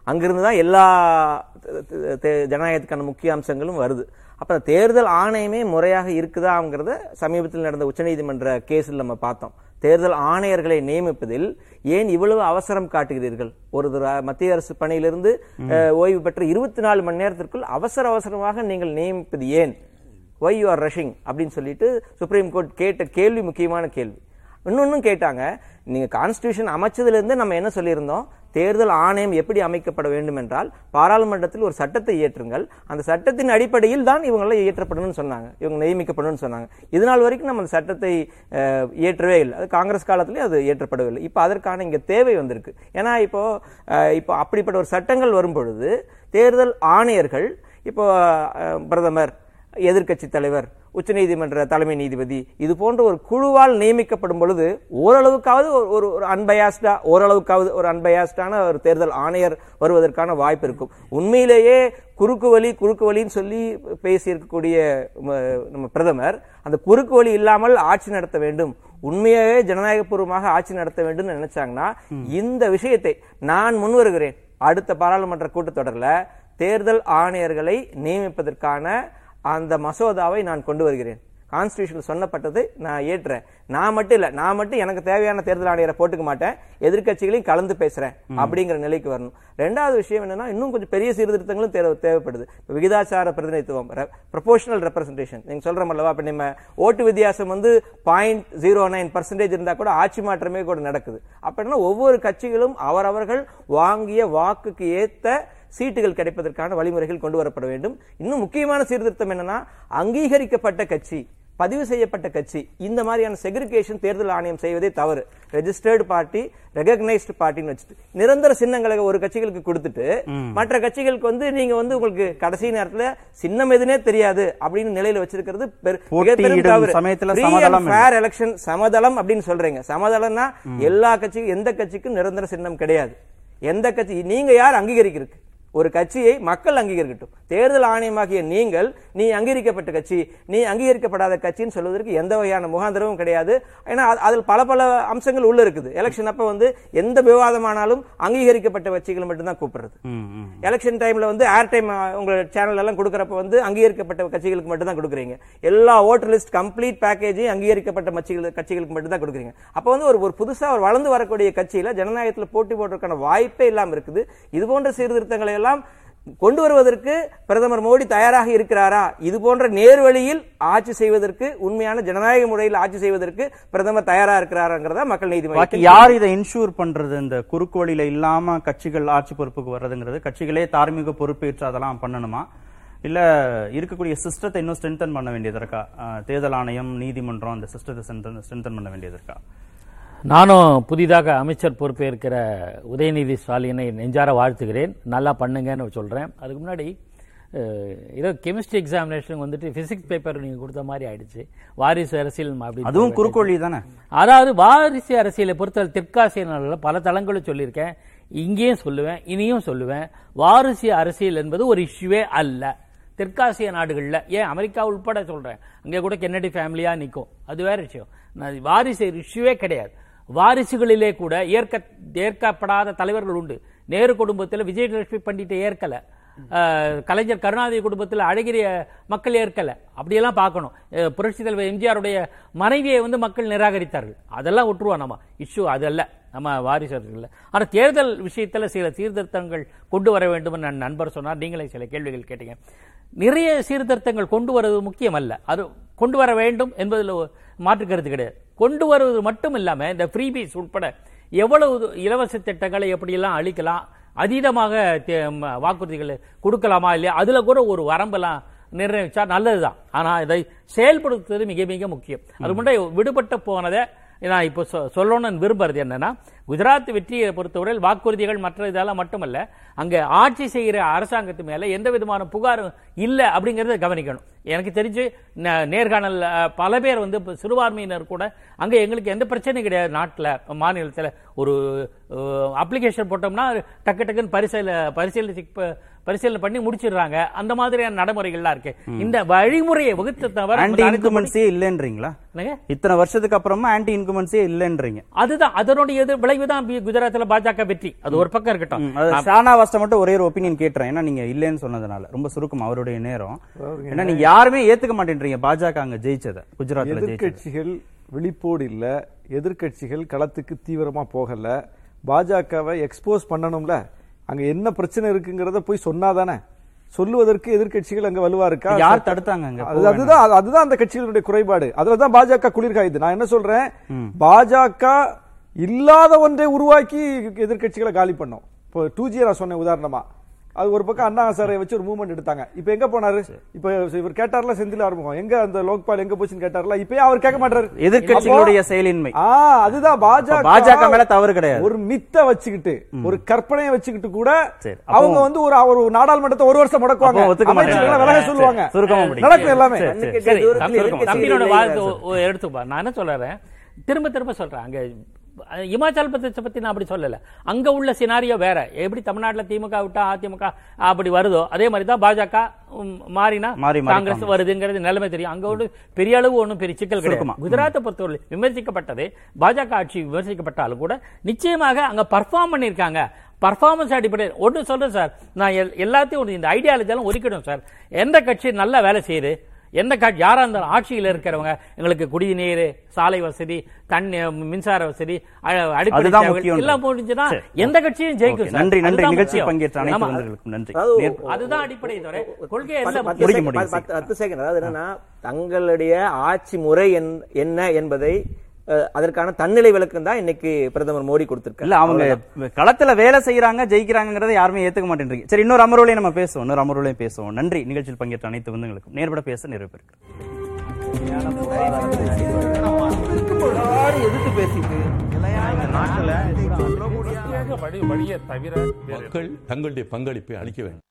அங்கிருந்து தான் எல்லா ஜனநாயகத்துக்கான முக்கிய அம்சங்களும் வருது. அப்ப அந்த தேர்தல் ஆணையமே முறையாக இருக்குதாங்கிறத சமீபத்தில் நடந்த உச்சநீதிமன்ற கேஸில் நம்ம பார்த்தோம். தேர்தல் ஆணையர்களை நியமிப்பதில் ஏன் இவ்வளவு அவசரம் காட்டுகிறீர்கள்? ஒரு மத்திய அரசு பணியிலிருந்து ஓய்வு பெற்ற இருபத்தி நாலு மணி நேரத்திற்குள் அவசர அவசரமாக நீங்கள் நியமிப்பது ஏன்? ஒய் யூ ஆர் ரஷிங் அப்படின்னு சொல்லிட்டு சுப்ரீம் கோர்ட் கேட்ட கேள்வி முக்கியமான கேள்வி. இன்னொன்னும் கேட்டாங்க நீங்கள் கான்ஸ்டியூஷன் அமைச்சதுலேருந்து நம்ம என்ன சொல்லியிருந்தோம்? தேர்தல் ஆணையம் எப்படி அமைக்கப்பட வேண்டும் என்றால் பாராளுமன்றத்தில் ஒரு சட்டத்தை இயற்றுங்கள். அந்த சட்டத்தின் அடிப்படையில் தான் இவங்களாம் இயற்றப்படணும்னு சொன்னாங்க. இவங்க நியமிக்கப்படணும்னு சொன்னாங்க. இதனால் வரைக்கும் நம்ம சட்டத்தை இயற்றவே இல்லை. அது காங்கிரஸ் காலத்திலே அது இயற்றப்படவில்லை. இப்போ அதற்கான இங்கே தேவை வந்திருக்கு. ஏன்னா இப்போ இப்போ அப்படிப்பட்ட ஒரு சட்டங்கள் வரும் பொழுது தேர்தல் ஆணையர்கள் இப்போ பிரதமர் எதிர்க்கட்சி தலைவர் உச்சநீதிமன்ற தலைமை நீதிபதி இது போன்ற ஒரு குழுவால் நியமிக்கப்படும் பொழுது ஓரளவுக்காவது ஒரு- ஒரு அன்பயாஸ்டா ஓரளவுக்காவது ஒரு அன்பயாஸ்டான ஒரு தேர்தல் ஆணையர் வருவதற்கான வாய்ப்பு இருக்கும். உண்மையிலேயே குறுக்கு வழி குறுக்கு வழின்னு சொல்லி பேசியிருக்கக்கூடிய நம்ம பிரதமர் அந்த குறுக்கு வழி இல்லாமல் ஆட்சி நடத்த வேண்டும். உண்மையாகவே ஜனநாயகபூர்வமாக ஆட்சி நடத்த வேண்டும் நினைச்சாங்கன்னா இந்த விஷயத்தை நான் முன் வருகிறேன் அடுத்த பாராளுமன்ற கூட்டத்தொடர்ல தேர்தல் ஆணையர்களை நியமிப்பதற்கான அந்த மசோதாவை நான் கொண்டு வருகிறேன். கான்ஸ்டியூஷன் சொன்னப்பட்டது நான் ஏற்றேன் நான் மட்டும் இல்ல நான் மட்டும் எனக்கு தேவையான தேர்தல் ஆணையரை போட்டுக்க மாட்டேன். எதிர்க்கட்சிகளையும் கலந்து பேசுறேன் அப்படிங்கிற நிலைக்கு வரணும். ரெண்டாவது விஷயம் என்னன்னா இன்னும் கொஞ்சம் பெரிய சீர்திருத்தங்களும் தேவை தேவைப்படுது. விகிதாச்சார பிரதிநிதித்துவம் ப்ரொபோஷனல் ரெப்ரசன்டேஷன் நீங்க சொல்ற அல்லவா இப்ப நம்ம ஓட்டு வித்தியாசம் வந்து பாயிண்ட் ஜீரோ நைன் பர்சன்டேஜ் இருந்தா கூட ஆட்சி மாற்றமே கூட நடக்குது. அப்படின்னா ஒவ்வொரு கட்சிகளும் அவரவர்கள் வாங்கிய வாக்குக்கு ஏத்த சீட்டுகள் கிடைப்பதற்கான வழிமுறைகள் கொண்டு வரப்பட வேண்டும். இன்னும் முக்கியமான சீர்திருத்தம் என்னன்னா அங்கீகரிக்கப்பட்ட கட்சி பதிவு செய்யப்பட்ட கட்சி இந்த மாதிரியான செக்ரிகேஷன் தேர்தல் ஆணையம் செய்வதே தவறு. ரெஜிஸ்டர்டு பார்ட்டி ரெகக்னைஸ்டு பார்ட்டின்னு வச்சுட்டு நிரந்தர சின்னங்களை ஒரு கட்சிகளுக்கு கொடுத்துட்டு மற்ற கட்சிகளுக்கு வந்து நீங்க வந்து உங்களுக்கு கடைசி நேரத்துல சின்னம் எதுனே தெரியாது அப்படின்னு நிலையில வச்சிருக்கிறது எலெக்ஷன் சமதளம் அப்படின்னு சொல்றீங்க. சமதளம்னா எல்லா கட்சிக்கும் எந்த கட்சிக்கும் நிரந்தர சின்னம் கிடையாது. எந்த கட்சி நீங்க யார் அங்கீகரிக்கிறதுக்கு? ஒரு கட்சியை மக்கள் அங்கீகரிக்கட்டும். தேர்தல் ஆணையமாகிய நீங்கள் நீ அங்கீகரிக்கப்பட்ட கட்சி நீ அங்கீகரிக்கப்படாத கட்சின்னு சொல்வதற்கு எந்த வகையான முகாந்திரமும் கிடையாது. ஏன்னா அது- அதில் பல பல அம்சங்கள் உள்ள இருக்குது. எலெக்ஷன் அப்ப வந்து எந்த விவாதமானாலும் அங்கீகரிக்கப்பட்ட கட்சிகள் மட்டும்தான் கூப்பிடுறது. எலெக்ஷன் டைம்ல வந்து ஏர் டைம் உங்க சேனல் எல்லாம் கொடுக்கறப்ப வந்து அங்கீகரிக்கப்பட்ட கட்சிகளுக்கு மட்டும் தான் கொடுக்குறீங்க. எல்லா ஓட்டர் லிஸ்ட் கம்ப்ளீட் பேக்கேஜையும் அங்கீகரிக்கப்பட்ட கட்சிகள் கட்சிகளுக்கு மட்டும் தான் கொடுக்குறீங்க. அப்ப வந்து ஒரு ஒரு புதுசா ஒரு வளர்ந்து வரக்கூடிய கட்சியில ஜனநாயகத்துல போட்டி போடுறதுக்கான வாய்ப்பே இல்லாம இருக்குது. இது போன்ற சீர்திருத்தங்களை எல்லாம் கொண்டு வருவதற்கு பிரதமர் மோடி தயாராக இருக்கிறாரா? இது போன்ற நேர்வழியில் ஆட்சி செய்வதற்கு உண்மையான ஜனநாயக முறையில் ஆட்சி செய்வதற்கு பிரதமர் தயாரா இருக்கிறாருங்கிறதா மக்கள் நீதி யார் இதை இன்சூர் பண்றது? இந்த குறுக்கு வழியில இல்லாம கட்சிகள் ஆட்சி பொறுப்புக்கு வர்றதுங்கிறது கட்சிகளே தார்மீக பொறுப்பேற்று அதெல்லாம் பண்ணணுமா? இல்ல இருக்கக்கூடிய சிஸ்டத்தை இன்னும் ஸ்ட்ரென்தன் பண்ண வேண்டியது இருக்கா? தேர்தல் ஆணையம் நீதிமன்றம் அந்த சிஸ்டத்தை ஸ்ட்ரென்தன் பண்ண வேண்டியது இருக்கா? நானும் புதிதாக அமைச்சர் பொறுப்பேற்கிற உதயநிதி ஸ்டாலினை நெஞ்சார வாழ்த்துகிறேன். நல்லா பண்ணுங்கன்னு சொல்றேன். அதுக்கு முன்னாடி ஏதோ கெமிஸ்ட்ரி எக்ஸாமினேஷன் வந்துட்டு பிசிக்ஸ் பேப்பர் நீங்க கொடுத்த மாதிரி ஆயிடுச்சு. வாரிசு அரசியல் அப்படி அதுவும் குறுக்கு வழி தானே அதாவது வாரிசு அரசியலை பொறுத்தவரை தெற்காசிய நாடுகளில் பல தளங்களும் சொல்லியிருக்கேன். இங்கேயும் சொல்லுவேன் இனியும் சொல்லுவேன். வாரிசு அரசியல் என்பது ஒரு இஷ்யூவே அல்ல. தெற்காசிய நாடுகள்ல ஏன் அமெரிக்கா உட்பட சொல்றேன். அங்கே கூட கென்னடி ஃபேமிலியா நிற்கும் அது வேற விஷயம். நான் வாரிசு இஷ்யூவே கிடையாது. வாரிசுகளிலே கூட ஏற்க ஏற்கப்படாத தலைவர்கள் உண்டு. நேரு குடும்பத்தில் விஜயலட்சுமி பண்டிட்டை ஏற்கல. கலைஞர் கருணாநிதி குடும்பத்தில் அழகிரிய மக்கள் ஏற்கல. அப்படியெல்லாம் பார்க்கணும். அஹ், புரட்சித் தலைவர் எம்ஜிஆருடைய மனைவியை வந்து மக்கள் நிராகரித்தார்கள். அதெல்லாம் விட்டுருவோம் நம்ம. இஷ்யூ அதல்ல நம்ம வாரிசர்கள் ஆனா தேர்தல் விஷயத்துல சில சீர்திருத்தங்கள் கொண்டு வர வேண்டும் என் நண்பர் சொன்னார். நீங்களே சில கேள்விகள் கேட்டீங்க. நிறைய சீர்திருத்தங்கள் கொண்டு வருவது முக்கியம் அல்ல அது கொண்டு வர வேண்டும் என்பதில் மாற்று கருத்து கிடையாது. கொண்டு வருவது மட்டும் இல்லாம இந்த ஃப்ரீபீஸ் உட்பட எவ்வளவு இலவச திட்டங்களை எப்படியெல்லாம் அளிக்கலாம் அதீதமாக வாக்குறுதிகளை கொடுக்கலாமா இல்லையா அதுல கூட ஒரு வரம்பெல்லாம் நிர்ணயிச்சா நல்லதுதான். ஆனா இதை செயல்படுத்துவது மிக மிக முக்கியம். அது முன்னாடி விடுபட்டு போனதை நான் இப்போ சொ- சொல்லணும்னு விரும்புறது என்னன்னா குஜராத் வெற்றியை பொறுத்தவரையில் வாக்குறுதிகள் மற்ற இதெல்லாம் மட்டுமல்ல அங்கே ஆட்சி செய்கிற அரசாங்கத்து மேலே எந்த விதமான புகாரும் இல்லை அப்படிங்கிறத கவனிக்கணும். எனக்கு தெரிஞ்சு ந- நேர்காணல் பல பேர் வந்து இப்போ சிறுபான்மையினர் கூட அங்கே எங்களுக்கு எந்த பிரச்சனையும் கிடையாது. நாட்டில் மாநிலத்தில் ஒரு அப்ளிகேஷன் போட்டோம்னா டக்கு டக்குன்னு பரிசீல பரிசீலனை பரிசீலனை பண்ணி முடிச்சிடுறாங்க. அந்த மாதிரியான நடைமுறைகள்லாம் இருக்கு. இந்த வழிமுறையை வகுத்த தவிர ஆன்டி இன்குமென்சியே இல்லைன்றீங்களா? இத்தனை வருஷத்துக்கு அப்புறமா ஆன்டி இன்குமென்சியே இல்லைன்றீங்க. அதுதான். அதனுடைய எதிர் விளைவுதான் பி- குஜராத்ல பாஜக வெற்றி. அது ஒரு பக்கம் இருக்கட்டும். ஷானாவாஸ்ட மட்டும் ஒரே ஒரு ஒப்பீனியன் கேட்டுறேன். ஏன்னா நீங்க இல்லைன்னு சொன்னதுனால. ரொம்ப சுருக்கம் அவருடைய நேரம். ஏன்னா நீங்க யாருமே ஏத்துக்க மாட்டேன்றீங்க. பாஜக அங்க ஜெயிச்சத. குஜராத்ல ஜெயிச்சது. எதிர்க்கட்சிகள் விழிப்போடு இல்ல. எதிர்க்கட்சிகள் களத்துக்கு தீவிரமா போகல. பாஜகவை எக்ஸ்போஸ் பண்ணணும்ல. அங்க என்ன பிரச்சனை இருக்குங்கிறத போய் சொன்னாதானே? சொல்லுவதற்கு எதிர்க்கட்சிகள் அங்க வலுவா இருக்கா? யார் தடுத்தாங்க அதுதான் அது- அதுதான் அந்த கட்சிகளுடைய குறைபாடு. அதுலதான் பாஜக குளிர்காயுது. நான் என்ன சொல்றேன்? பாஜக இல்லாத ஒன்றை உருவாக்கி எதிர்க்கட்சிகளை காலி பண்ணோம். இப்போ டூ ஜி நான் சொன்னேன் உதாரணமா. அது ஒரு பக்கம் அண்ணா ஹசாரை வச்சு ஒரு மூவ்மெண்ட் எடுத்தாங்க. இப்ப எங்க போனாரு? இப்ப இவர் கேட்டார்ல செந்தில் ஆரம்பம் எங்க அந்த லோக்பால் எங்க போச்சுன்னு கேட்டார்ல? இப்பயும் அவர் கேட்க மாட்டாரு. எதிர்க்கட்சிகளுடைய அப்போ- செயலின்மை. ஆ அதுதான் பாஜக பாஜக மேல தவறு கிடையாது. ஒரு மித்த வச்சுக்கிட்டு ஒரு கற்பனையை வச்சுக்கிட்டு கூட சரி, அவங்க வந்து ஒரு ஒரு நாடாளுமன்றத்தை ஒரு வருஷம் முடக்குவாங்க. ஒத்துக்க மாட்டாங்க. விலக சரி, சொல்லுவாங்க. நடக்கும் எல்லாமே. சரி, சரி. சரி, சார். எடுத்துப்பா. நான் என்ன சொல்றேன்? திரும்ப திரும்ப சொல்றேன். அங்க இமாச்சல பிரதேச பத்தி நான் அப்படி சொல்லல. அங்க உள்ள சினாரியோ வேற. எப்படி தமிழ்நாட்டுல திமுக விட்டா அதிமுக அப்படி வருதோ? அதே மாதிரி தான் பாஜக மாறினா மாறி மாறி காங்கிரஸ் வருதுங்கிறது நிலைமை தெரியும். அங்க ஒரு பெரிய அளவு ஒண்ணும் பெரிய சிக்கல். கிடையாது. குஜராத்தை பொறுத்தவரை விமர்சிக்கப்பட்டது. பாஜக ஆட்சி விமர்சிக்கப்பட்டாலும் கூட நிச்சயமாக அங்க பர்ஃபார்ம் பண்ணிருக்காங்க பர்ஃபார்மன்ஸ் அடிப்படையில் ஒன்று சொல்றேன் சார் நான் எல்- எல்லாத்தையும் இந்த ஐடியாலஜி எல்லாம் ஒதுக்கிடும் சார் எந்த கட்சி நல்லா வேலை செய்யுது? எந்த கட்சி யாரா இருந்தாலும் ஆட்சியில் இருக்கிறவங்க எங்களுக்கு குடிநீர் சாலை வசதி தண்ணி மின்சார வசதி அடிப்படை. எல்லாம் சரி. எந்த கட்சியும் ஜெயிக்கும். நன்றி நன்றி முக்கியம். பங்கேற்ற. நண்பர்களுக்கும் நன்றி அதுதான் அடிப்படை தவிர கொள்கை பத்து- செகண்ட், அதாவது என்னன்னா தங்களுடைய ஆட்சி முறை என்- என்ன என்பதை அதற்கான தன்னிலை விளக்கம் தான் இன்னைக்கு பிரதமர் மோடி கொடுத்திருக்காரு. இல்ல அவங்க களத்துல வேலை செய்யறாங்க ஜெயிக்கிறாங்கிறத யாருமே ஏத்துக்க மாட்டேன்றீங்க. சரி இன்னொரு அமர்வுலையும் நம்ம பேசுவோம் இன்னொரு அமர்வுலையும் பேசுவோம். நன்றி. நிகழ்ச்சியில் பங்கேற்ற அனைத்து விருந்துகளுக்கும். நேர்பட பேச நிறைவு எதிர்த்து பேசிட்டு மக்கள் தங்களுடைய பங்களிப்பை அளிக்க வேண்டும்.